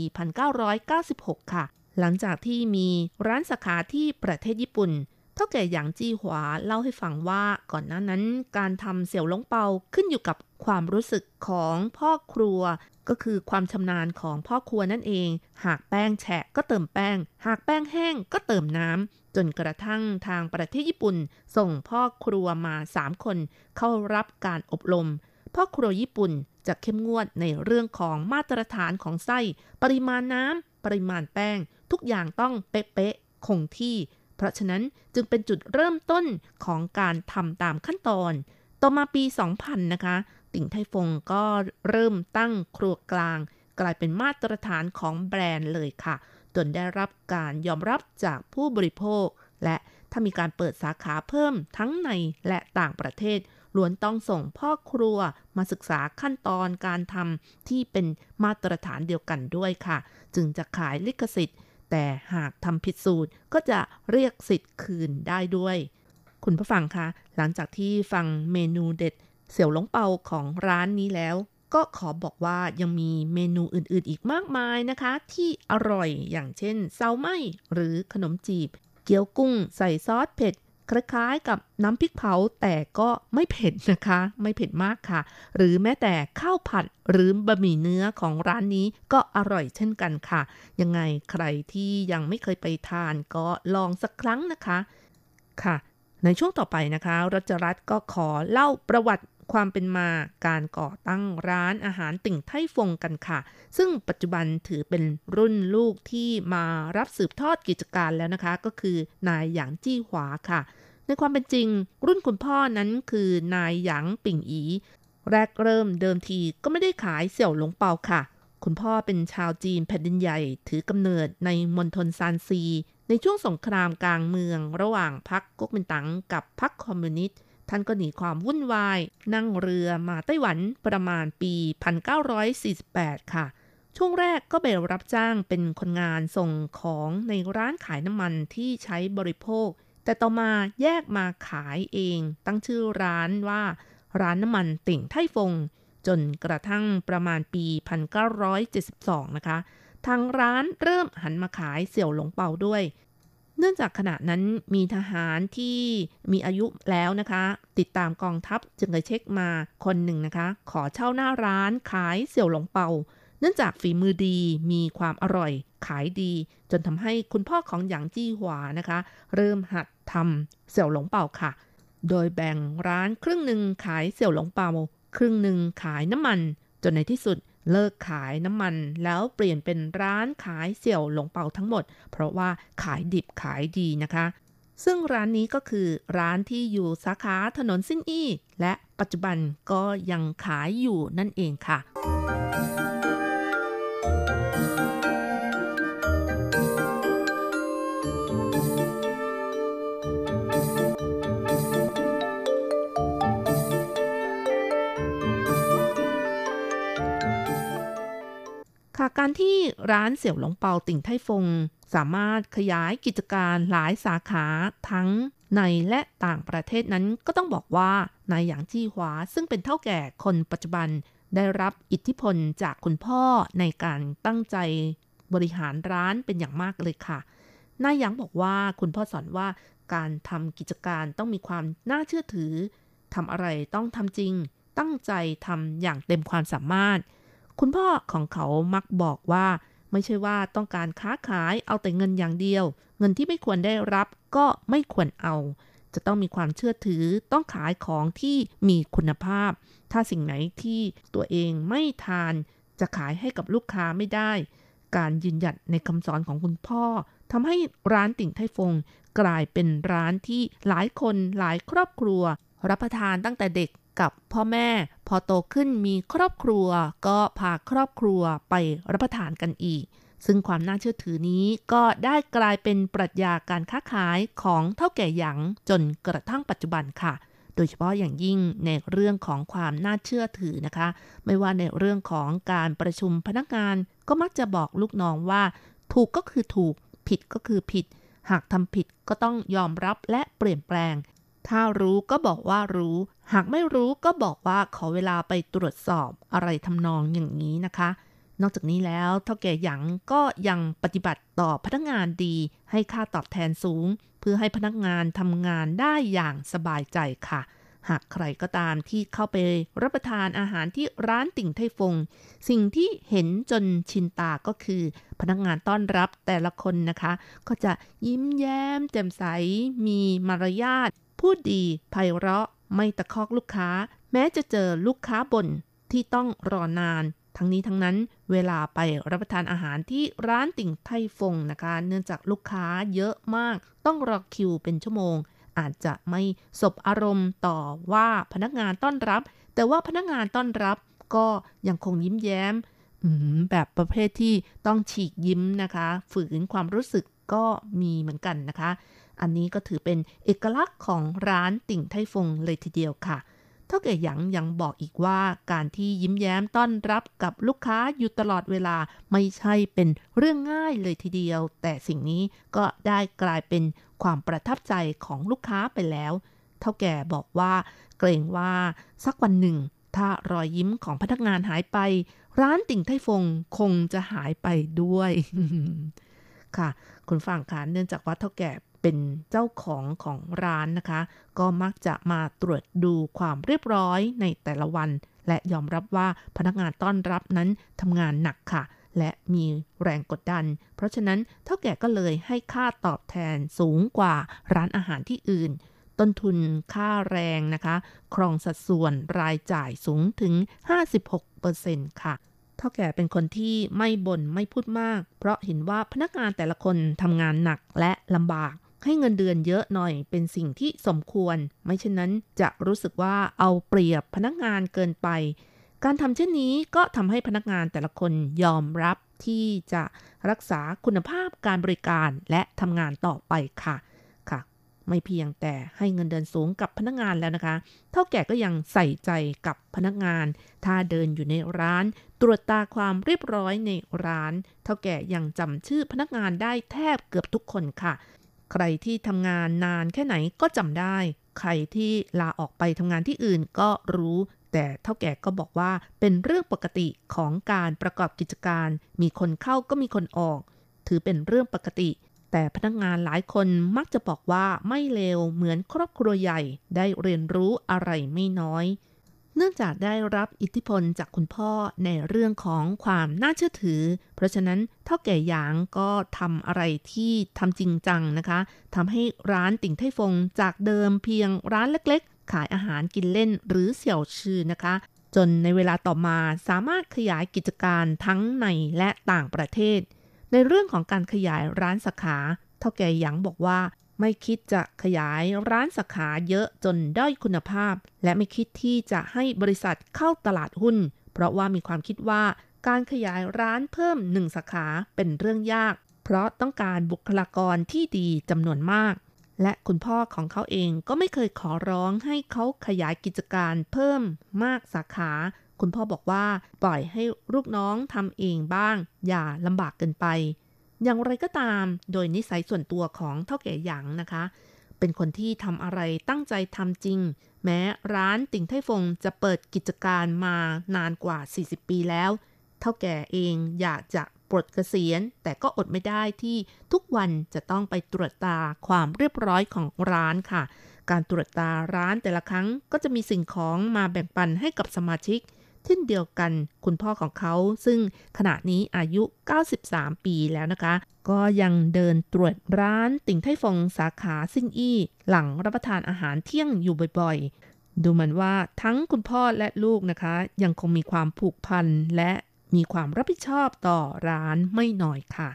Speaker 5: 1996 ค่ะ หลังจากที่มีร้านสาขาที่ประเทศญี่ปุ่นเท่าแก่หยางจี้หวาเล่าให้ฟังว่าก่อนหน้านั้นการทำเสี่ยวหลงเปาขึ้นอยู่กับความรู้สึกของพ่อครัว ก็คือความชำนาญของพ่อครัวนั่นเอง หากแป้งแฉะก็เติมแป้ง หากแป้งแห้งก็เติมน้ำจนกระทั่งทางประเทศญี่ปุ่น ส่งพ่อครัวมา3คน เข้ารับการอบรมพ่อครัวญี่ปุ่นจะเข้มงวดในเรื่องของมาตรฐานของไส้ ปริมาณน้ำปริมาณแป้ง ทุกอย่างต้องเป๊ะๆคงที่ เพราะฉะนั้นจึงเป็นจุดเริ่มต้นของการทำตามขั้นตอน ต่อมาปี 2000 นะคะ ติ่งไทฟงก็เริ่มตั้งครัวกลาง กลายเป็นมาตรฐานของแบรนด์เลยค่ะ จนได้รับการยอมรับจากผู้บริโภค และถ้ามีการเปิดสาขาเพิ่มทั้งในและต่างประเทศล้วนต้องส่งพ่อครัวมาศึกษาขั้นตอนการทำที่เป็นมาตรฐานเดียวกันด้วยค่ะ จึงจะขายลิขสิทธิ์ แต่หากทำผิดสูตรก็จะเรียกสิทธิ์คืนได้ด้วย คุณผู้ฟังคะหลังจากที่ฟังเมนูเด็ด เสี่ยวหลงเปาของร้านนี้แล้ว ก็ขอบอกว่ายังมีเมนูอื่นๆอีกมากมายนะคะ ที่อร่อยอย่างเช่นเซาไหมหรือขนมจีบ เกี๊ยวกุ้งใส่ซอสเผ็ด คล้ายๆกับน้ำพริกเผาแต่ก็ไม่เผ็ดนะคะ ไม่เผ็ดมากค่ะ หรือแม้แต่ข้าวผัดหรือบะหมี่เนื้อของร้านนี้ก็อร่อยเช่นกันค่ะ ยังไงใครที่ยังไม่เคยไปทานก็ลองสักครั้งนะคะค่ะ ในช่วงต่อไปนะคะรัชรัตน์ก็ขอเล่าประวัติ ความเป็นมาการก่อตั้งร้านอาหารติ่งไทฟงกันค่ะ ซึ่งปัจจุบันถือเป็นรุ่นลูกที่มารับสืบทอดกิจการแล้วนะคะ ก็คือนายหยางจี้หวาค่ะ ในความเป็นจริง รุ่นคุณพ่อนั้นคือนายหยางปิ่งอี แรกเริ่มเดิมทีก็ไม่ได้ขายเสี่ยวหลงเปาค่ะ คุณพ่อเป็นชาวจีนแผ่นดินใหญ่ ถือกำเนิดในมณฑลซานซี ในช่วงสงครามกลางเมือง ระหว่างพรรคก๊กมินตั๋งกับพรรคคอมมิวนิสต์ ท่านก็หนีความวุ่นวาย นั่งเรือมาไต้หวันประมาณปี 1948 ค่ะ ช่วงแรกก็ไปรับจ้างเป็นคนงานส่งของในร้านขายน้ำมันที่ใช้บริโภค แต่ต่อมาแยกมาขายเอง ตั้งชื่อร้านว่า ร้านน้ำมันติ่งไทฟง จนกระทั่งประมาณปี 1972 นะคะ ทางร้านเริ่มหันมาขายเสี่ยวหลงเปาด้วย เนื่องจากขณะนั้นมีทหารที่มีอายุแล้วนะคะ ติดตามกองทัพจึงเลยเช็คมาคนหนึ่งนะคะ ขอเช่าหน้าร้านขายเสี่ยวหลงเปา เนื่องจากฝีมือดีมีความอร่อย ขายดี จนทำให้คุณพ่อของหยางจี้หวานะคะ เริ่มหัดทำเสี่ยวหลงเปาค่ะ โดยแบ่งร้านครึ่งหนึ่งขายเสี่ยวหลงเปา ครึ่งหนึ่งขายน้ำมัน จนในที่สุด เลิกขายน้ำมันแล้วเปลี่ยนเป็นร้านขายเสี่ยวหลงเปาทั้งหมด เพราะว่าขายดิบขายดีนะคะ ซึ่งร้านนี้ก็คือร้านที่อยู่สาขาถนนซินอี้ และปัจจุบันก็ยังขายอยู่นั่นเองค่ะ ค่ะการที่ร้านเสี่ยวหลงเปาติ่งไทฟง สามารถขยายกิจการหลายสาขาทั้งในและต่างประเทศนั้นก็ต้องบอกว่านายหยางจี้หวาซึ่งเป็นเท่าแก่คนปัจจุบันได้รับอิทธิพลจากคุณพ่อในการตั้งใจบริหารร้านเป็นอย่างมากเลยค่ะ นายหยางบอกว่าคุณพ่อสอนว่าการทำกิจการต้องมีความน่าเชื่อถือทำอะไรต้องทำจริง ตั้งใจทำอย่างเต็มความสามารถ คุณพ่อของเขามักบอกว่า ไม่ใช่ว่าต้องการค้าขายเอาแต่เงินอย่างเดียว เงินที่ไม่ควรได้รับก็ไม่ควรเอา จะต้องมีความเชื่อถือต้องขายของที่มีคุณภาพ ถ้าสิ่งไหนที่ตัวเองไม่ทานจะขายให้กับลูกค้าไม่ได้ การยืนหยัดในคำสอนของคุณพ่อทำให้ร้านติ่งไทฟงกลายเป็นร้านที่หลายคนหลายครอบครัว รับประทานตั้งแต่เด็ก กับพ่อแม่พอโตขึ้นมีครอบครัว ก็พาครอบครัวไปรับประทานกันอีก ซึ่งความน่าเชื่อถือนี้ก็ได้กลายเป็นปรัชญาการค้าขายของเท่าแก่หยางจนกระทั่งปัจจุบันค่ะ โดยเฉพาะอย่างยิ่งในเรื่องของความน่าเชื่อถือนะคะ ไม่ว่าในเรื่องของการประชุมพนักงานก็มักจะบอกลูกน้องว่า ถูกก็คือถูกผิดก็คือผิด หากทำผิดก็ต้องยอมรับและเปลี่ยนแปลง ถ้ารู้ก็บอกว่ารู้ หากไม่รู้ก็บอกว่าขอเวลาไปตรวจสอบอะไรทำนองอย่างนี้นะคะ นอกจากนี้แล้วเท่าแก่หยังก็ยังปฏิบัติต่อพนักงานดี ให้ค่าตอบแทนสูง เพื่อให้พนักงานทำงานได้อย่างสบายใจค่ะ หากใครก็ตามที่เข้าไปรับประทานอาหารที่ร้านติ่งไทฟง สิ่งที่เห็นจนชินตาก็คือ พนักงานต้อนรับแต่ละคนนะคะ ก็จะยิ้มแย้มแจ่มใสมีมารยาท พูดดีไพเราะไม่ตะคอกลูกค้า แม้จะเจอลูกค้าบ่นที่ต้องรอนาน ทั้งนี้ทั้งนั้นเวลาไปรับประทานอาหารที่ร้านติ่งไทฟงนะคะ เนื่องจากลูกค้าเยอะมาก ต้องรอคิวเป็นชั่วโมง อาจจะไม่สบอารมณ์ต่อว่าพนักงานต้อนรับ แต่ว่าพนักงานต้อนรับก็ยังคงยิ้มแย้มแบบประเภทที่ต้องฉีกยิ้มนะคะ ฝืนความรู้สึกก็มีเหมือนกันนะคะ อันนี้ก็ถือเป็นเอกลักษณ์ของร้านติ่งไทฟงเลยทีเดียวค่ะเท่าแก่หยังยังบอกอีกว่าการที่ยิ้มแย้มต้อนรับกับลูกค้าอยู่ตลอดเวลาไม่ใช่เป็นเรื่องง่ายเลยทีเดียว แต่สิ่งนี้ก็ได้กลายเป็นความประทับใจของลูกค้าไปแล้ว เท่าแก่บอกว่าเกรงว่าสักวันหนึ่ง ถ้ารอยยิ้มของพนักงานหายไป ร้านติ่งไทฟงคงจะหายไปด้วยค่ะ คุณฟังคะเนื่องจากว่าเท่าแก่ เป็นเจ้าของของร้านนะคะ ก็มักจะมาตรวจดูความเรียบร้อยในแต่ละวัน และยอมรับว่าพนักงานต้อนรับนั้นทำงานหนักค่ะ และมีแรงกดดัน เพราะฉะนั้นเท่าแก่ก็เลยให้ค่าตอบแทนสูงกว่าร้านอาหารที่อื่น ต้นทุนค่าแรงนะคะ ครองสัดส่วนรายจ่ายสูงถึง 56%ค่ะเท่าแก่เป็นคนที่ไม่บ่นไม่พูดมาก เพราะเห็นว่าพนักงานแต่ละคนทำงานหนักและลำบาก ให้เงินเดือนเยอะหน่อยเป็นสิ่งที่สมควร ไม่เช่นนั้นจะรู้สึกว่าเอาเปรียบพนักงานเกินไป การทำเช่นนี้ก็ทำให้พนักงานแต่ละคนยอมรับที่จะรักษาคุณภาพการบริการและทำงานต่อไปค่ะค่ะ ไม่เพียงแต่ให้เงินเดือนสูงกับพนักงานแล้วนะคะ เท่าแก่ก็ยังใส่ใจกับพนักงาน ถ้าเดินอยู่ในร้าน ตรวจตาความเรียบร้อยในร้าน เท่าแก่ยังจำชื่อพนักงานได้แทบเกือบทุกคนค่ะ ใครที่ทำงานนานแค่ไหนก็จำได้ ใครที่ลาออกไปทำงานที่อื่นก็รู้ แต่เท่าแก่ก็บอกว่าเป็นเรื่องปกติของการประกอบกิจการ มีคนเข้าก็มีคนออก ถือเป็นเรื่องปกติ แต่พนักงานหลายคนมักจะบอกว่าไม่เลวเหมือนครอบครัวใหญ่ได้เรียนรู้อะไรไม่น้อย เนื่องจากได้รับอิทธิพลจากคุณพ่อในเรื่องของความน่าเชื่อถือ เพราะฉะนั้นเท่าแก่หยางก็ทำอะไรที่ทำจริงจังนะคะทำให้ร้านติ่งไทฟงจากเดิมเพียงร้านเล็กๆ ขายอาหารกินเล่นหรือเสี่ยวชื่อนะคะ จนในเวลาต่อมาสามารถขยายกิจการทั้งในและต่างประเทศ ในเรื่องของการขยายร้านสาขา เท่าแก่หยางบอกว่า ไม่คิดจะขยายร้านสาขาเยอะจนด้อยคุณภาพ และไม่คิดที่จะให้บริษัทเข้าตลาดหุ้น เพราะว่ามีความคิดว่าการขยายร้านเพิ่มหนึ่งสาขาเป็นเรื่องยาก เพราะต้องการบุคลากรที่ดีจำนวนมาก และคุณพ่อของเขาเองก็ไม่เคยขอร้องให้เขาขยายกิจการเพิ่มมากสาขา คุณพ่อบอกว่าปล่อยให้ลูกน้องทำเองบ้าง อย่าลำบากเกินไป อย่างไรก็ตาม โดยนิสัยส่วนตัวของเท่าแก่หยางนะคะ เป็นคนที่ทำอะไรตั้งใจทำจริง แม้ร้านติ่งไทฟงจะเปิดกิจการมานานกว่า 40 ปีแล้ว เท่าแก่เองอยากจะปลดเกษียณ แต่ก็อดไม่ได้ที่ทุกวันจะต้องไปตรวจตาความเรียบร้อยของร้านค่ะ การตรวจตาร้านแต่ละครั้งก็จะมีสิ่งของมาแบ่งปันให้กับสมาชิก เช่นเดียวกัน คุณพ่อของเขาซึ่งขณะนี้อายุ 93 ปีแล้วนะคะ ก็ยังเดินตรวจร้านติ่งไทฟงสาขาซิ่งอี้ หลังรับประทานอาหารเที่ยงอยู่บ่อยๆ ดูเหมือนว่าทั้งคุณพ่อและลูกนะคะ ยังคงมีความผูกพันและมีความรับผิดชอบต่อร้านไม่น้อยค่ะ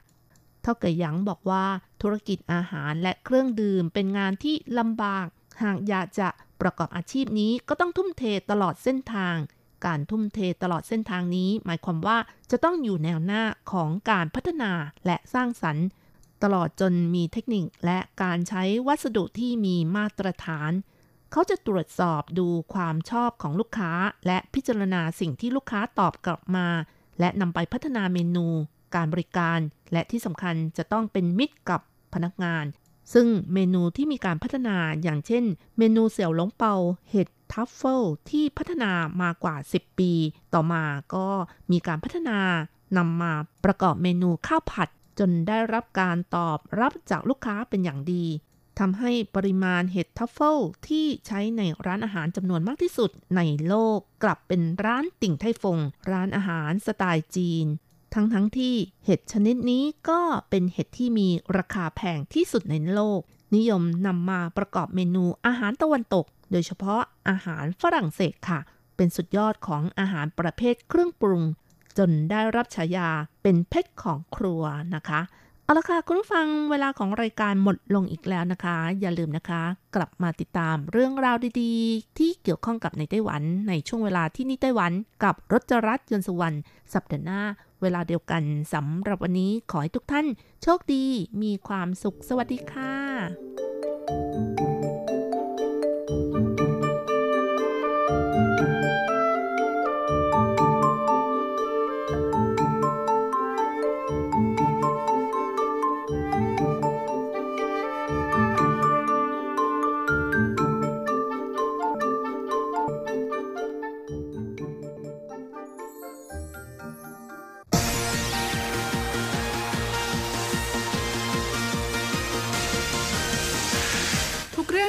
Speaker 5: เท่ากับยังบอกว่าธุรกิจอาหารและเครื่องดื่มเป็นงานที่ลำบาก หากอยากจะประกอบอาชีพนี้ก็ต้องทุ่มเทตลอดเส้นทาง การทุ่มเทตลอดเส้นทางนี้ หมายความว่าจะต้องอยู่แนวหน้าของการพัฒนาและสร้างสรรค์ ตลอดจนมีเทคนิคและการใช้วัสดุที่มีมาตรฐาน เขาจะตรวจสอบดูความชอบของลูกค้า และพิจารณาสิ่งที่ลูกค้าตอบกลับมา และนำไปพัฒนาเมนู การบริการ และที่สำคัญจะต้องเป็นมิตรกับพนักงานซึ่งเมนูที่มีการพัฒนาอย่างเช่น เมนูเสี่ยวหลงเปา เห็ด ทัฟเฟิลที่พัฒนามากว่า 10 ปี ต่อมาก็มีการพัฒนานำมาประกอบเมนูข้าวผัด จนได้รับการตอบรับจากลูกค้าเป็นอย่างดีทำให้ปริมาณเห็ดทัฟเฟิลที่ใช้ในร้านอาหารจำนวนมากที่สุดในโลกกลับเป็นร้านติ่งไทฟง ร้านอาหารสไตล์จีน ทั้งทั้งที่เห็ดชนิดนี้ก็เป็นเห็ดที่มีราคาแพงที่สุดในโลก นิยมนำมาประกอบเมนูอาหารตะวันตก โดยเฉพาะอาหารฝรั่งเศสค่ะ เป็นสุดยอดของอาหารประเภทเครื่องปรุง จนได้รับฉายาเป็นเพชรของครัวนะคะเอาละค่ะคุณผู้ฟังเวลาของรายการหมดลงอีกแล้วนะคะ อย่าลืมนะคะ กลับมาติดตามเรื่องราวดีๆ ที่เกี่ยวข้องกับในไต้หวัน ในช่วงเวลาที่นี่ไต้หวัน กับรจรัสยนสุวรรณสัปดาห์หน้า เวลาเดียวกันสำหรับวันนี้ขอให้ทุกท่าน โชคดีมีความสุขสวัสดีค่ะ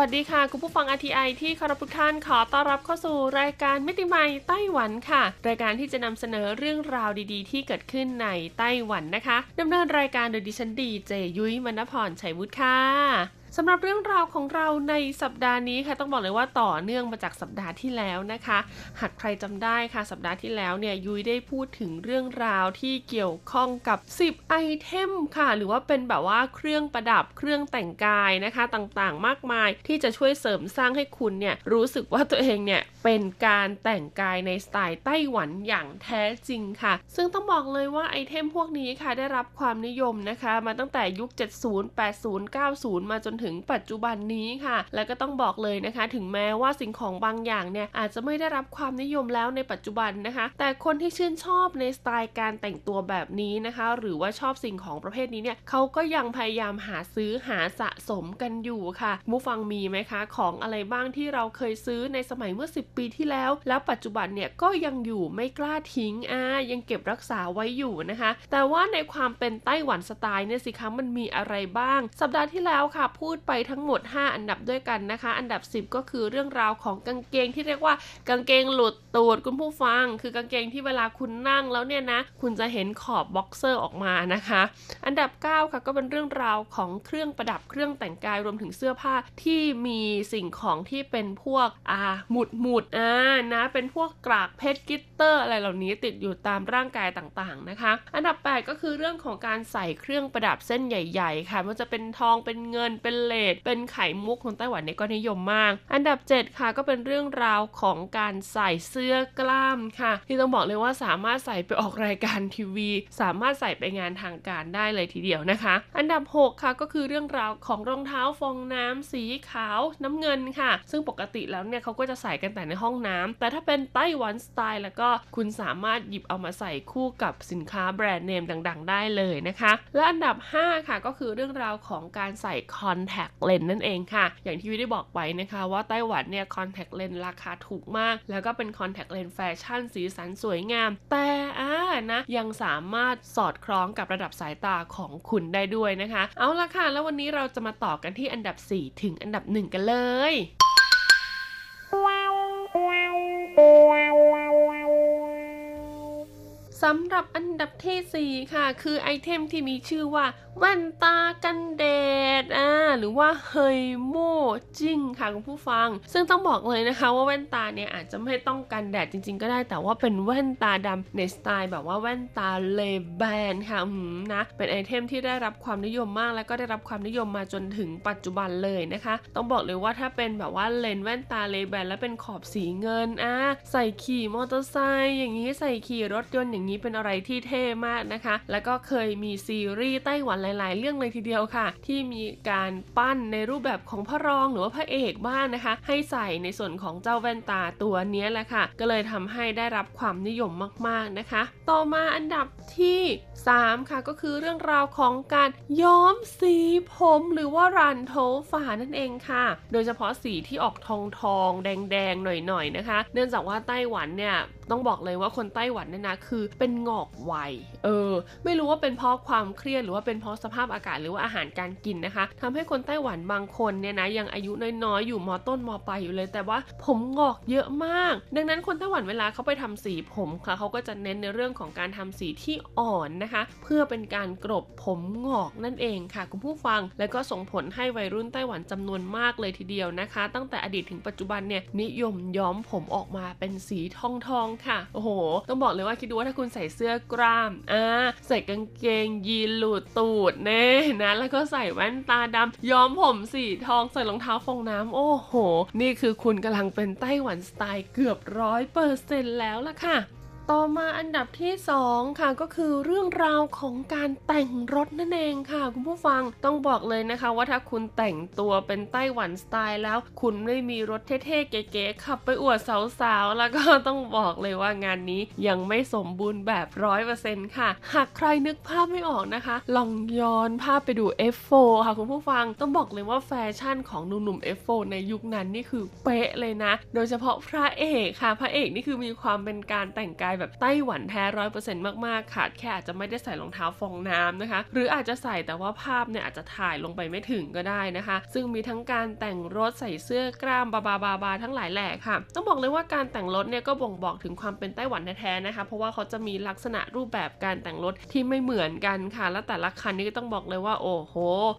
Speaker 6: วัสดีค่ะ คุณผู้ฟัง RTI ที่คารพทุกท่านขอต้อนรับเข้าสู่รายการมิติใหม่ไต้หวันค่ะ รายการที่จะนำเสนอเรื่องราวดีๆ ที่เกิดขึ้นในไต้หวันนะคะดำเนินรายการโดยดิฉันดีเจยุ้ยมณพรชัยวุฒิค่ะ สำหรับเรื่องราวของเราในสัปดาห์นี้ค่ะต้องบอกเลยว่าต่อเนื่องมาจากสัปดาห์ที่แล้วนะคะ หากใครจำได้ค่ะ สัปดาห์ที่แล้วเนี่ยยุ้ยได้พูดถึงเรื่องราวที่เกี่ยวข้องกับ 10 ไอเทมค่ะ หรือว่าเป็นแบบว่าเครื่องประดับเครื่องแต่งกายนะคะต่างๆ มากมายที่จะช่วยเสริมสร้างให้คุณเนี่ยรู้สึกว่าตัวเองเนี่ยเป็นการแต่งกายในสไตล์ไต้หวันอย่างแท้จริงค่ะ ซึ่งต้องบอกเลยว่าไอเทมพวกนี้ค่ะได้รับความนิยมนะคะ มาตั้งแต่ยุค 70 80 90 มาจนถึงถึงปัจจุบันนี้ค่ะ แล้วก็ต้องบอกเลยนะคะ ถึงแม้ว่าสิ่งของบางอย่างเนี่ยอาจจะไม่ได้รับความนิยมแล้วในปัจจุบันนะคะ แต่คนที่ชื่นชอบในสไตล์การแต่งตัวแบบนี้นะคะ หรือว่าชอบสิ่งของประเภทนี้เนี่ยเขาก็ยังพยายามหาซื้อหาสะสมกันอยู่ค่ะมูฟังมีไหมคะ ของอะไรบ้างที่เราเคยซื้อในสมัยเมื่อ 10 ปีที่แล้ว แล้วปัจจุบันเนี่ยก็ยังอยู่ไม่กล้าทิ้งอ่ายังเก็บรักษาไว้อยู่นะคะ แต่ว่าในความเป็นไต้หวันสไตล์เนี่ยสิคะมันมีอะไรบ้าง สัปดาห์ที่แล้วค่ะพูดไปทั้งหมด 5 อันดับด้วยกันนะคะ อันดับ 10 ก็คือเรื่องราวของกางเกงที่เรียกว่ากางเกงหลุดตูดคุณผู้ฟัง คือกางเกงที่เวลาคุณนั่งแล้วเนี่ยนะ คุณจะเห็นขอบบ็อกเซอร์ออกมานะคะ อันดับ 9 ค่ะก็เป็นเรื่องราวของเครื่องประดับเครื่องแต่งกายรวมถึงเสื้อผ้าที่มีสิ่งของที่เป็นพวกอ่าหมุดหมุดอ่านะเป็นพวกกรากเพชรกิตเตอร์ อะไรเหล่านี้ติดอยู่ตามร่างกายต่างๆนะคะ อันดับ 8 ก็คือเรื่องของการใส่เครื่องประดับเส้นใหญ่ ๆ ค่ะมันจะเป็นทองเป็นเงินเป็นเลดเป็นไข่มุกของไต้หวันเนี่ยก็นิยมมาก อันดับ 7 ค่ะก็เป็นเรื่องราวของการใส่เสื้อกล้ามค่ะ ที่ต้องบอกเลยว่าสามารถใส่ไปออกรายการทีวี สามารถใส่ไปงานทางการได้เลยทีเดียวนะคะ อันดับ 6 ค่ะก็คือเรื่องราวของรองเท้าฟองน้ำสีขาวน้ำเงินค่ะ ซึ่งปกติแล้วเนี่ยเขาก็จะใส่กันแต่ในห้องน้ำแต่ถ้าเป็นไต้หวันสไตล์แล้วก็คุณสามารถหยิบเอามาใส่คู่กับสินค้าแบรนด์เนมดัง ๆ ได้เลยนะคะ และอันดับ 5 ค่ะก็คือเรื่องราวของการใส่คอนแทคเลนส์นั่นเองค่ะ อย่างที่วิได้บอกไว้นะคะว่าไต้หวันเนี่ยคอนแทคเลนส์ราคาถูกมาก แล้วก็เป็นคอนแทคเลนส์แฟชั่นสีสันสวยงาม แต่อ่านะ ยังสามารถสอดคล้องกับระดับสายตาของคุณได้ด้วยนะคะ เอาละค่ะ แล้ววันนี้เราจะมาต่อกันที่อันดับ 4 ถึงอันดับ 1 กันเลย สำหรับอันดับที่4ค่ะ คือไอเทมที่มีชื่อว่าแว่นตากันแดดอ่าหรือว่า黑墨鏡 ค่ะคุณผู้ฟัง ซึ่งต้องบอกเลยนะคะว่าแว่นตาเนี่ยอาจจะไม่ต้องกันแดดจริง ๆ ก็ได้ แต่ว่าเป็นแว่นตาดำในสไตล์แบบว่าแว่นตา Ray-Ban ค่ะอืมนะ เป็นไอเทมที่ได้รับความนิยมมาก แล้วก็ได้รับความนิยมมาจนถึงปัจจุบันเลยนะคะ ต้องบอกเลยว่าถ้าเป็นแบบว่าเลนแว่นตา Ray-Ban แล้วเป็นขอบสีเงินอ่าใส่ขี่มอเตอร์ไซค์อย่างนี้ใส่ขี่รถยนต์อย่างนี้เป็นอะไรที่เท่มากนะคะ แล้วก็เคยมีซีรีส์ไต้หวันหลาย ๆ เรื่องเลยทีเดียวค่ะ ที่มีการปั้นในรูปแบบของพระรองหรือว่าพระเอกบ้างนะคะ ให้ใส่ในส่วนของเจ้าแว่นตาตัวนี้แหละค่ะ ก็เลยทำให้ได้รับความนิยมมาก ๆ นะคะ ต่อมาอันดับที่ 3 ค่ะก็คือเรื่องราวของการย้อมสีผมหรือว่ารันโทฝานั่นเองค่ะ โดยเฉพาะสีที่ออกทองทองแดงแดงหน่อยๆนะคะ เนื่องจากว่าไต้หวันเนี่ย ต้องบอกเลยว่าคนไต้หวันเนี่ยนะคือเป็นงอกไวเออ ไม่รู้ว่าเป็นเพราะความเครียดหรือว่าเป็นเพราะสภาพอากาศหรือว่าอาหารการกินนะคะทำให้คนไต้หวันบางคนเนี่ยนะยังอายุน้อยๆอยู่มต้นมปลายอยู่เลย แต่ว่าผมงอกเยอะมาก ดังนั้นคนไต้หวันเวลาเขาไปทำสีผมค่ะเขาก็จะเน้นในเรื่องของการทำสีที่อ่อนนะคะ เพื่อเป็นการกรบผมงอกนั่นเองค่ะ คุณผู้ฟัง แล้วก็ส่งผลให้วัยรุ่นไต้หวันจำนวนมากเลยทีเดียวนะคะ ตั้งแต่อดีตถึงปัจจุบันเนี่ยนิยมย้อมผมออกมาเป็นสีทองทองค่ะ โอ้โห ต้องบอกเลยว่าคิดดูว่าถ้าคุณใส่เสื้อกล้ามอ่าใส่กางเกงยีนหลุดตูดเน่นะ แล้วก็ใส่แว่นตาดำย้อมผมสีทองใส่รองเท้าฟองน้ำโอ้โห นี่คือคุณกำลังเป็นไต้หวันสไตล์เกือบร้อยเปอร์เซ็นต์แล้วล่ะค่ะ ต่อมาอันดับที่ 2 ค่ะก็คือเรื่องราวของการแต่งรถนั่นเองค่ะ คุณผู้ฟังต้องบอกเลยนะคะว่าถ้าคุณแต่งตัวเป็นไต้หวันสไตล์แล้ว คุณไม่มีรถเท่ๆเก๋ๆขับไปอวดสาวๆ แล้วก็ต้องบอกเลยว่างานนี้ยังไม่สมบูรณ์แบบร้อยเปอร์เซ็นต์ค่ะ หากใครนึกภาพไม่ออกนะคะ ลองย้อนภาพไปดู F4 ค่ะคุณผู้ฟังต้องบอกเลยว่าแฟชั่นของหนุ่มๆ F4 ในยุคนั้นนี่คือเป๊ะเลยนะ โดยเฉพาะพระเอกค่ะ พระเอกนี่คือมีความเป็นการแต่งกายแบบไต้หวันแท้ร้อยเปอร์เซ็นต์มากๆค่ะแค่อาจจะไม่ได้ใส่รองเท้าฟองน้ำนะคะ หรืออาจจะใส่แต่ว่าภาพเนี่ยอาจจะถ่ายลงไปไม่ถึงก็ได้นะคะ ซึ่งมีทั้งการแต่งรถใส่เสื้อกล้ามบาบาบาบาทั้งหลายแหล่ค่ะ ต้องบอกเลยว่าการแต่งรถเนี่ยก็บ่งบอกถึงความเป็นไต้หวันแท้ๆนะคะ เพราะว่าเขาจะมีลักษณะรูปแบบการแต่งรถที่ไม่เหมือนกันค่ะ และแต่ละคันนี่ก็ต้องบอกเลยว่าโอ้โห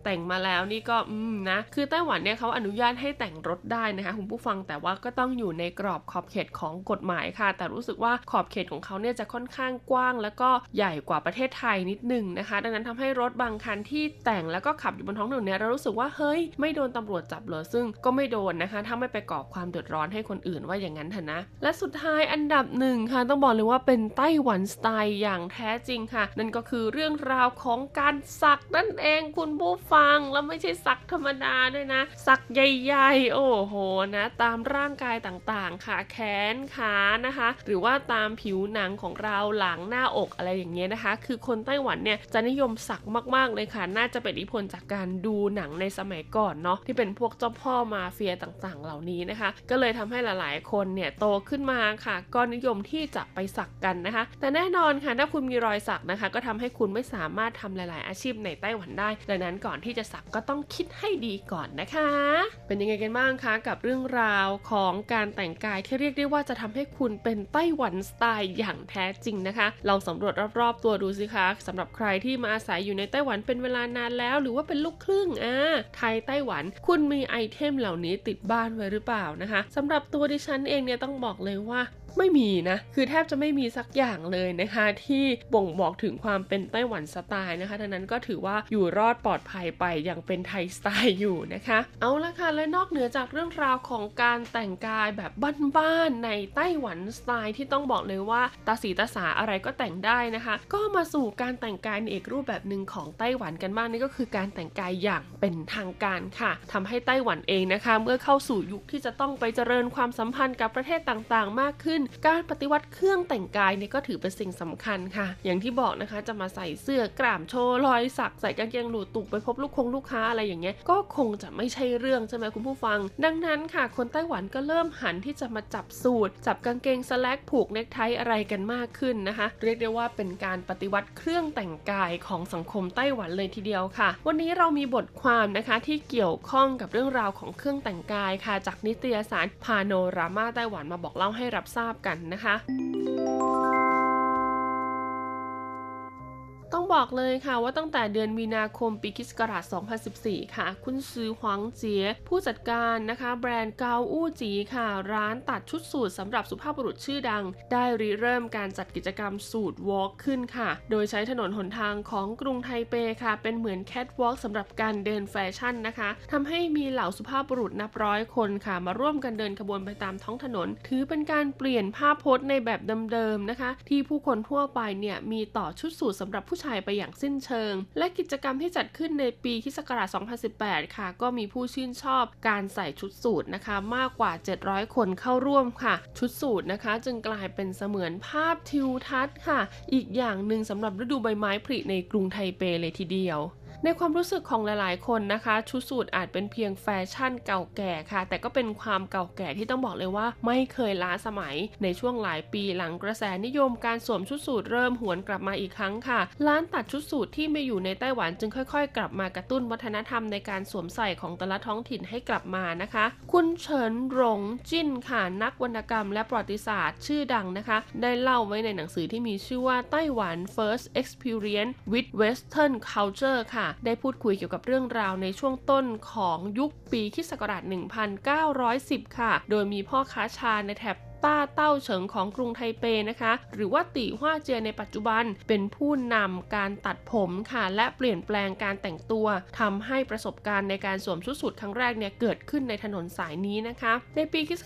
Speaker 6: แต่งมาแล้วนี่ก็อืมนะ คือไต้หวันเนี่ยเขาอนุญาตให้แต่งรถได้นะคะคุณผู้ฟังแต่ว่าก็ต้องอยู่ในกรอบขอบเขตของกฎหมายค่ะ แต่รู้สึกว่าขอบเขตของเขาเนี่ยจะค่อนข้างกว้าง แล้วก็ใหญ่กว่าประเทศไทยนิดนึงนะคะ ดังนั้นทำให้รถบางคันที่แต่งแล้วก็ขับอยู่บนท้องถนนเนี่ยเรารู้สึกว่าเฮ้ยไม่โดนตำรวจจับเลยซึ่งก็ไม่โดนนะคะถ้าไม่ไปก่อความเดือดร้อนให้คนอื่นว่าอย่างนั้นเถอะนะ และสุดท้ายอันดับหนึ่งค่ะต้องบอกเลยว่าเป็นไต้หวันสไตล์อย่างแท้จริงค่ะ นั่นก็คือเรื่องราวของการสักนั่นเองคุณผู้ฟังแล้วไม่ใช่สักธรรมดาด้วยนะ สักใหญ่ๆ โอ้โหนะ ตามร่างกายต่างๆ ค่ะแขนขานะคะ หรือว่าตามผิวหนังของเราหลังหน้าอกอะไรอย่างเงี้ยนะคะ คือคนไต้หวันเนี่ยจะนิยมสักมากๆเลยค่ะ น่าจะเป็นอิทธิพลจากการดูหนังในสมัยก่อนเนาะที่เป็นพวกเจ้าพ่อมาเฟียต่างๆ เหล่านี้นะคะ ก็เลยทำให้หลายๆ คนเนี่ยโตขึ้นมาค่ะ ก็นิยมที่จะไปสักกันนะคะ แต่แน่นอนค่ะถ้าคุณมีรอยสักนะคะ ก็ทำให้คุณไม่สามารถทำหลาย ๆ อาชีพในไต้หวันได้ดังนั้นก่อนที่จะสักก็ต้องคิดให้ดีก่อนนะคะ เป็นยังไงกันบ้างคะกับเรื่องราวของการแต่งกายที่เรียกได้ว่าจะทำให้คุณเป็นไต้หวันสไตล์อย่างแท้จริงนะคะ ลองสำรวจรอบๆ ตัวดูสิคะสำหรับใครที่มาอาศัยอยู่ในไต้หวันเป็นเวลานานแล้ว หรือว่าเป็นลูกครึ่งอ่าไทยไต้หวัน คุณมีไอเทมเหล่านี้ติดบ้านไว้หรือเปล่านะคะสำหรับตัวดิฉันเองเนี่ยต้องบอกเลยว่า ไม่มีนะ คือแทบจะไม่มีสักอย่างเลยนะคะ ที่บ่งบอกถึงความเป็นไต้หวันสไตล์นะคะดังนั้นก็ถือว่าอยู่รอดปลอดภัยไปอย่างเป็นไทยสไตล์อยู่นะคะ เอาละค่ะ และนอกเหนือจากเรื่องราวของการแต่งกายแบบบ้านๆในไต้หวันสไตล์ที่ต้องบอกเลยว่าตาสีตาสาอะไรก็แต่งได้นะคะ ก็มาสู่การแต่งกายในอีกรูปแบบหนึ่งของไต้หวันกันบ้างนี่ก็คือการแต่งกายอย่างเป็นทางการค่ะทำให้ไต้หวันเองนะคะ เมื่อเข้าสู่ยุคที่จะต้องไปเจริญความสัมพันธ์กับประเทศต่างๆ มากขึ้นการปฏิวัติเครื่องแต่งกายเนี่ยก็ถือเป็นสิ่งสำคัญค่ะ อย่างที่บอกนะคะจะมาใส่เสื้อกล้ามโชว์รอยสักใส่กางเกงหลูตุกไปพบลูกคงลูกค้าอะไรอย่างเงี้ยก็คงจะไม่ใช่เรื่องใช่ไหมคุณผู้ฟัง ดังนั้นค่ะ คนไต้หวันก็เริ่มหันที่จะมาจับสูตร จับกางเกงสแลกผูกเนคไทอะไรกันมากขึ้นนะคะ เรียกได้ว่าเป็นการปฏิวัติเครื่องแต่งกายของสังคมไต้หวันเลยทีเดียวค่ะ วันนี้เรามีบทความนะคะที่เกี่ยวข้องกับเรื่องราวของเครื่องแต่งกายค่ะ จากนิตยสารพาโนรามาไต้หวันมาบอกเล่าให้รับทราบกันนะคะ ต้องบอกเลยค่ะว่าตั้งแต่เดือนมีนาคมปีคศ2014 ค่ะ คุณซือหวังเจียผู้จัดการนะคะ แบรนด์เกาอู้จีค่ะ ร้านตัดชุดสูทสำหรับสุภาพบุรุษชื่อดัง ได้ริเริ่มการจัดกิจกรรม Suit Walk ขึ้นค่ะ โดยใช้ถนนหนทางของกรุงไทเปค่ะ เป็นเหมือนแคทวอล์กสำหรับการเดินแฟชั่นนะคะทำให้มีเหล่าสุภาพบุรุษนับร้อยคนค่ะ มาร่วมกันเดินขบวนไปตามท้องถนน ถือเป็นการเปลี่ยนภาพพจน์ในแบบเดิมๆนะคะ ที่ผู้คนทั่วไปเนี่ยมีต่อชุดสูทสำหรับผู้ชายไปอย่างสิ้นเชิง และกิจกรรมที่จัดขึ้นในปีคศ2018 ค่ะ ก็มีผู้ชื่นชอบการใส่ชุดสูทนะคะ มากกว่า 700 คนเข้าร่วมค่ะ ชุดสูทนะคะ จึงกลายเป็นเสมือนภาพทิวทัศน์ค่ะ อีกอย่างหนึ่งสำหรับฤดูใบไม้ผลิในกรุงไทเปเลยทีเดียว ในความรู้สึกของหลายๆ คนนะคะ ชุดสูทอาจเป็นเพียงแฟชั่นเก่าแก่ค่ะ แต่ก็เป็นความเก่าแก่ที่ต้องบอกเลยว่า ไม่เคยล้าสมัย ในช่วงหลายปีหลังกระแสนิยมการสวมชุดสูทเริ่มหวนกลับมาอีกครั้งค่ะ ร้านตัดชุดสูทที่ไมีอยู่ในไต้หวันจึงค่อยๆ กลับมากระตุ้นวัฒนธรรมในการสวมใส่ของแต่ละท้องถิ่นให้กลับมานะคะ คุณเฉินหลงจิ้นค่ะนักวรรณกรรม และประวัติศาสตร์ชื่อดังนะคะ ได้เล่าไว้ในหนังสือที่มีชื่อว่าไต้หวัน First Experience with Western Culture ค่ะได้พูดคุยเกี่ยวกับเรื่องราวในช่วงต้นของยุคปีคศ1910 ค่ะ โดยมีพ่อค้าชาในแถบ ต้าเต้าเฉิงของกรุงไทเปนะคะ หรือว่าติฮวาเจียในปัจจุบันเป็นผู้นำการตัดผมค่ะ และเปลี่ยนแปลงการแต่งตัวทำให้ประสบการณ์ในการสวมชุดสูทครั้งแรกเนี่ยเกิดขึ้นในถนนสายนี้นะคะ ในปีคศ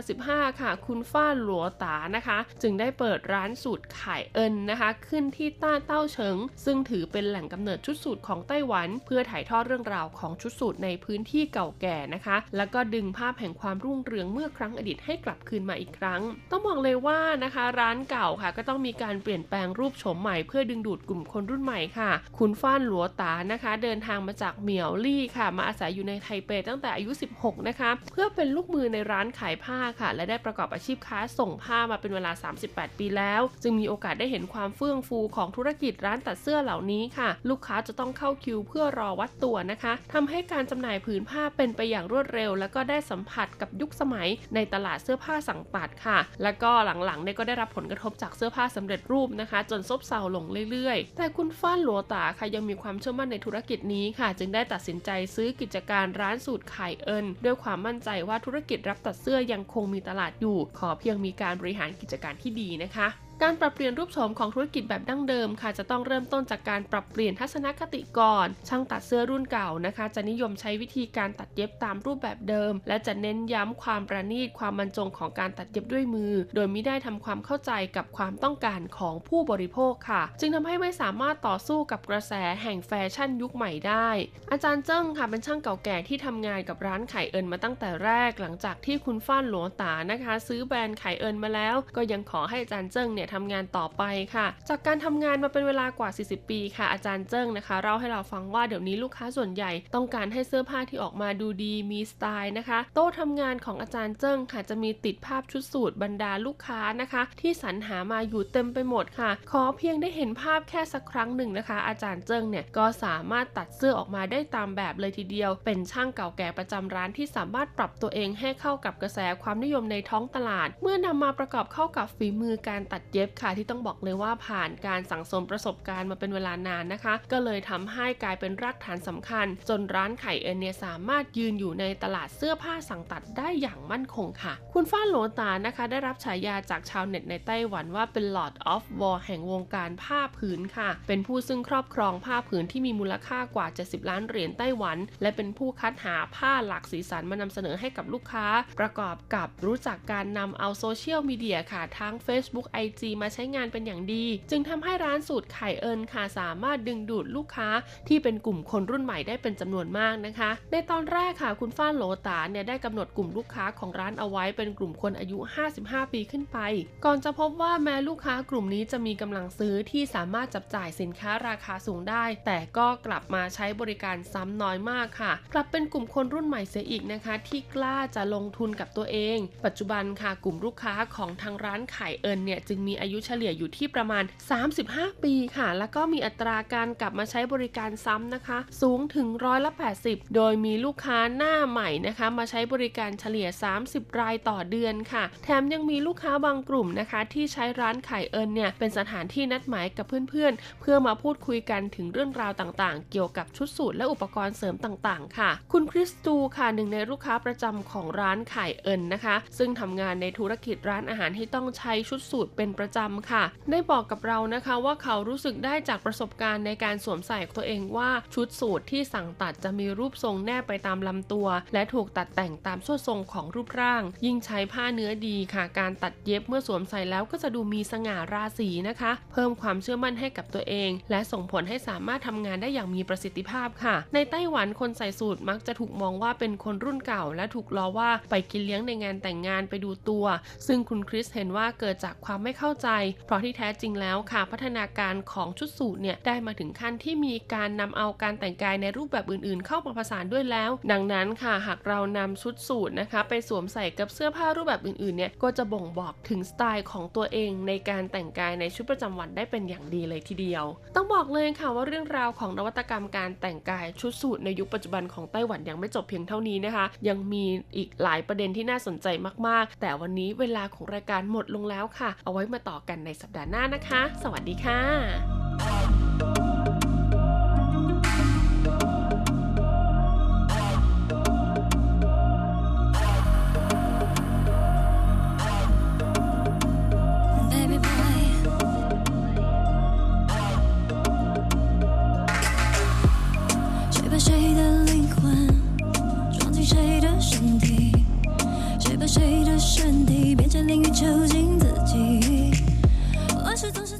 Speaker 6: 2015 ค่ะ คุณฟ้าหลัวตานะคะ จึงได้เปิดร้านสูตรขายเอินนะคะ ขึ้นที่ต้าเต้าเฉิง ซึ่งถือเป็นแหล่งกำเนิดชุดสูทของไต้หวัน เพื่อถ่ายทอดเรื่องราวของชุดสูทในพื้นที่เก่าแก่นะคะ แล้วก็ดึงภาพแห่งความรุ่งเรืองเมื่อครั้งอดีตให้กลับคืนมาอีกครั้ง ต้องบอกเลยว่านะคะ ร้านเก่าค่ะ ก็ต้องมีการเปลี่ยนแปลงรูปโฉมใหม่เพื่อดึงดูดกลุ่มคนรุ่นใหม่ค่ะ คุณฟ้านหลัวตานะคะ เดินทางมาจากเหมียวลี่ค่ะ มาอาศัยอยู่ในไทเปตั้งแต่อายุ 16 นะคะ เพื่อเป็นลูกมือในร้านขายผ้าค่ะ และได้ประกอบอาชีพค้าส่งผ้ามาเป็นเวลา 38 ปีแล้ว จึงมีโอกาสได้เห็นความเฟื่องฟูของธุรกิจร้านตัดเสื้อเหล่านี้ค่ะ ลูกค้าจะต้องเข้าคิวเพื่อรอวัดตัวนะคะทำให้การจำหน่ายผืนผ้าเป็นไปอย่างรวดเร็ว แล้วก็ได้สัมผัสกับยุคสมัยในตลาดเสื้อผ้าสั่งตัดค่ะ แล้วก็หลังๆเนี่ยก็ได้รับผลกระทบจากเสื้อผ้าสำเร็จรูปนะคะ จนซบเซาลงเรื่อยๆ แต่คุณฟ้านหลัวตาค่ะยังมีความเชื่อมั่นในธุรกิจนี้ค่ะ จึงได้ตัดสินใจซื้อกิจการร้านสูตรไข่เอิญด้วยความมั่นใจว่าธุรกิจรับตัดเสื้อยังคงมีตลาดอยู่ ขอเพียงมีการบริหารกิจการที่ดีนะคะ การปรับเปลี่ยนรูปโฉมของธุรกิจแบบดั้งเดิมค่ะ จะต้องเริ่มต้นจากการปรับเปลี่ยนทัศนคติก่อน ช่างตัดเสื้อรุ่นเก่านะคะ จะนิยมใช้วิธีการตัดเย็บตามรูปแบบเดิม และจะเน้นย้ำความประณีตความบรรจงของการตัดเย็บด้วยมือ โดยไม่ได้ทำความเข้าใจกับความต้องการของผู้บริโภคค่ะ จึงทำให้ไม่สามารถต่อสู้กับกระแสแห่งแฟชั่นยุคใหม่ได้ อาจารย์เจิ้งค่ะเป็นช่างเก่าแก่ที่ทำงานกับร้านไข่เอิญมาตั้งแต่แรก หลังจากที่คุณฟ้านหลวงตานะคะ ซื้อแบรนด์ไข่เอิญมาแล้ว ก็ยังขอให้อาจารย์เจิ้งเนี่ยทำงานต่อไปค่ะ จากการทำงานมาเป็นเวลากว่า 40 ปีค่ะ อาจารย์เจิ้งนะคะเล่าให้เราฟังว่าเดี๋ยวนี้ลูกค้าส่วนใหญ่ต้องการให้เสื้อผ้าที่ออกมาดูดีมีสไตล์นะคะ โต๊ะทำงานของอาจารย์เจิ้งค่ะจะมีติดภาพชุดสูทบรรดาลูกค้านะคะ ที่สรรหามาอยู่เต็มไปหมดค่ะ ขอเพียงได้เห็นภาพแค่สักครั้งหนึ่งนะคะ อาจารย์เจิ้งเนี่ยก็สามารถตัดเสื้อออกมาได้ตามแบบเลยทีเดียว เป็นช่างเก่าแก่ประจำร้านที่สามารถปรับตัวเองให้เข้ากับกระแสความนิยมในท้องตลาด เมื่อนำมาประกอบเข้ากับฝีมือการตัดเย็บค่ะที่ต้องบอกเลยว่าผ่านการสั่งสมประสบการณ์มาเป็นเวลานานนะคะ ก็เลยทำให้กลายเป็นรากฐานสำคัญ จนร้านไข่เอ็นเนี่ยสามารถยืนอยู่ในตลาดเสื้อผ้าสั่งตัดได้อย่างมั่นคงค่ะ คุณฟ้าโหลตานะคะ ได้รับฉายาจากชาวเน็ตในไต้หวันว่าเป็น Lord of War แห่งวงการผ้าผืนค่ะ เป็นผู้ซึ่งครอบครองผ้าผืนที่มีมูลค่ากว่า 70 ล้านเหรียญไต้หวัน และเป็นผู้คัดหาผ้าหลากสีสันมานำเสนอให้กับลูกค้า ประกอบกับรู้จักการนำเอาโซเชียลมีเดียค่ะทั้ง Facebook IG มาใช้งานเป็นอย่างดี จึงทำให้ร้านสูตรไข่เอิญค่ะสามารถดึงดูดลูกค้าที่เป็นกลุ่มคนรุ่นใหม่ได้เป็นจำนวนมากนะคะ ในตอนแรกค่ะคุณฟ้านโหลตาเนี่ยได้กำหนดกลุ่มลูกค้าของร้านเอาไว้เป็นกลุ่มคนอายุ 55 ปีขึ้นไป ก่อนจะพบว่าแม้ลูกค้ากลุ่มนี้จะมีกำลังซื้อที่สามารถจับจ่ายสินค้าราคาสูงได้ แต่ก็กลับมาใช้บริการซ้ำน้อยมากค่ะ กลับเป็นกลุ่มคนรุ่นใหม่เสียอีกนะคะ ที่กล้าจะลงทุนกับตัวเอง ปัจจุบันค่ะกลุ่มลูกค้าของทางร้านไข่เอิญเนี่ยจึงมีอายุเฉลี่ยอยู่ที่ประมาณ 35 ปีค่ะ แล้วก็มีอัตราการกลับมาใช้บริการซ้ำนะคะ สูงถึงร้อยละ80 โดยมีลูกค้าหน้าใหม่นะคะ มาใช้บริการเฉลี่ย 30 รายต่อเดือนค่ะ แถมยังมีลูกค้าบางกลุ่มนะคะ ที่ใช้ร้านไข่เอิญเนี่ยเป็นสถานที่นัดหมายกับเพื่อนๆ เพื่อมาพูดคุยกันถึงเรื่องราวต่างๆ เกี่ยวกับชุดสูทและอุปกรณ์เสริมต่างๆ ค่ะ คุณคริสตูค่ะหนึ่งในลูกค้าประจำของร้านไข่เอิญนะคะ ซึ่งทำงานในธุรกิจร้านอาหารที่ต้องใช้ชุดสูทเป็นประจำค่ะ ได้บอกกับเรานะคะว่าเขารู้สึกได้จากประสบการณ์ในการสวมใส่ตัวเองว่าชุดสูทที่สั่งตัดจะมีรูปทรงแนบไปตามลำตัว และถูกตัดแต่งตามส่วนทรงของรูปร่าง ยิ่งใช้ผ้าเนื้อดีค่ะ การตัดเย็บเมื่อสวมใส่แล้วก็จะดูมีสง่าราศีนะคะ เพิ่มความเชื่อมั่นให้กับตัวเอง และส่งผลให้สามารถทำงานได้อย่างมีประสิทธิภาพค่ะ ในไต้หวันคนใส่สูทมักจะถูกมองว่าเป็นคนรุ่นเก่า และถูกล้อว่าไปกินเลี้ยงในงานแต่งงานไปดูตัว ซึ่งคุณคริสเห็นว่าเกิดจากความไม่เข้าใจ เพราะที่แท้จริงแล้วค่ะ พัฒนาการของชุดสูทเนี่ยได้มาถึงขั้นที่มีการนำเอาการแต่งกายในรูปแบบอื่นๆ เข้ามาผสานด้วยแล้ว ดังนั้นค่ะหากเรานำชุดสูทนะคะ ไปสวมใส่กับเสื้อผ้ารูปแบบอื่นๆเนี่ยก็จะบ่งบอกถึงสไตล์ของตัวเองในการแต่งกายในชุดประจำวันได้เป็นอย่างดีเลยทีเดียว ต้องบอกเลยค่ะว่าเรื่องราวของนวัตกรรมการแต่งกายชุดสูทในยุคปัจจุบันของไต้หวันยังไม่จบเพียงเท่านี้นะคะ ยังมีอีกหลายประเด็นที่น่าสนใจมากๆ แต่วันนี้เวลาของรายการหมดลงแล้วค่ะ เอาไว้มาต่อกันในสัปดาห์หน้านะคะ สวัสดีค่ะ
Speaker 7: 谁的身体变成淋雨球茎？是总是。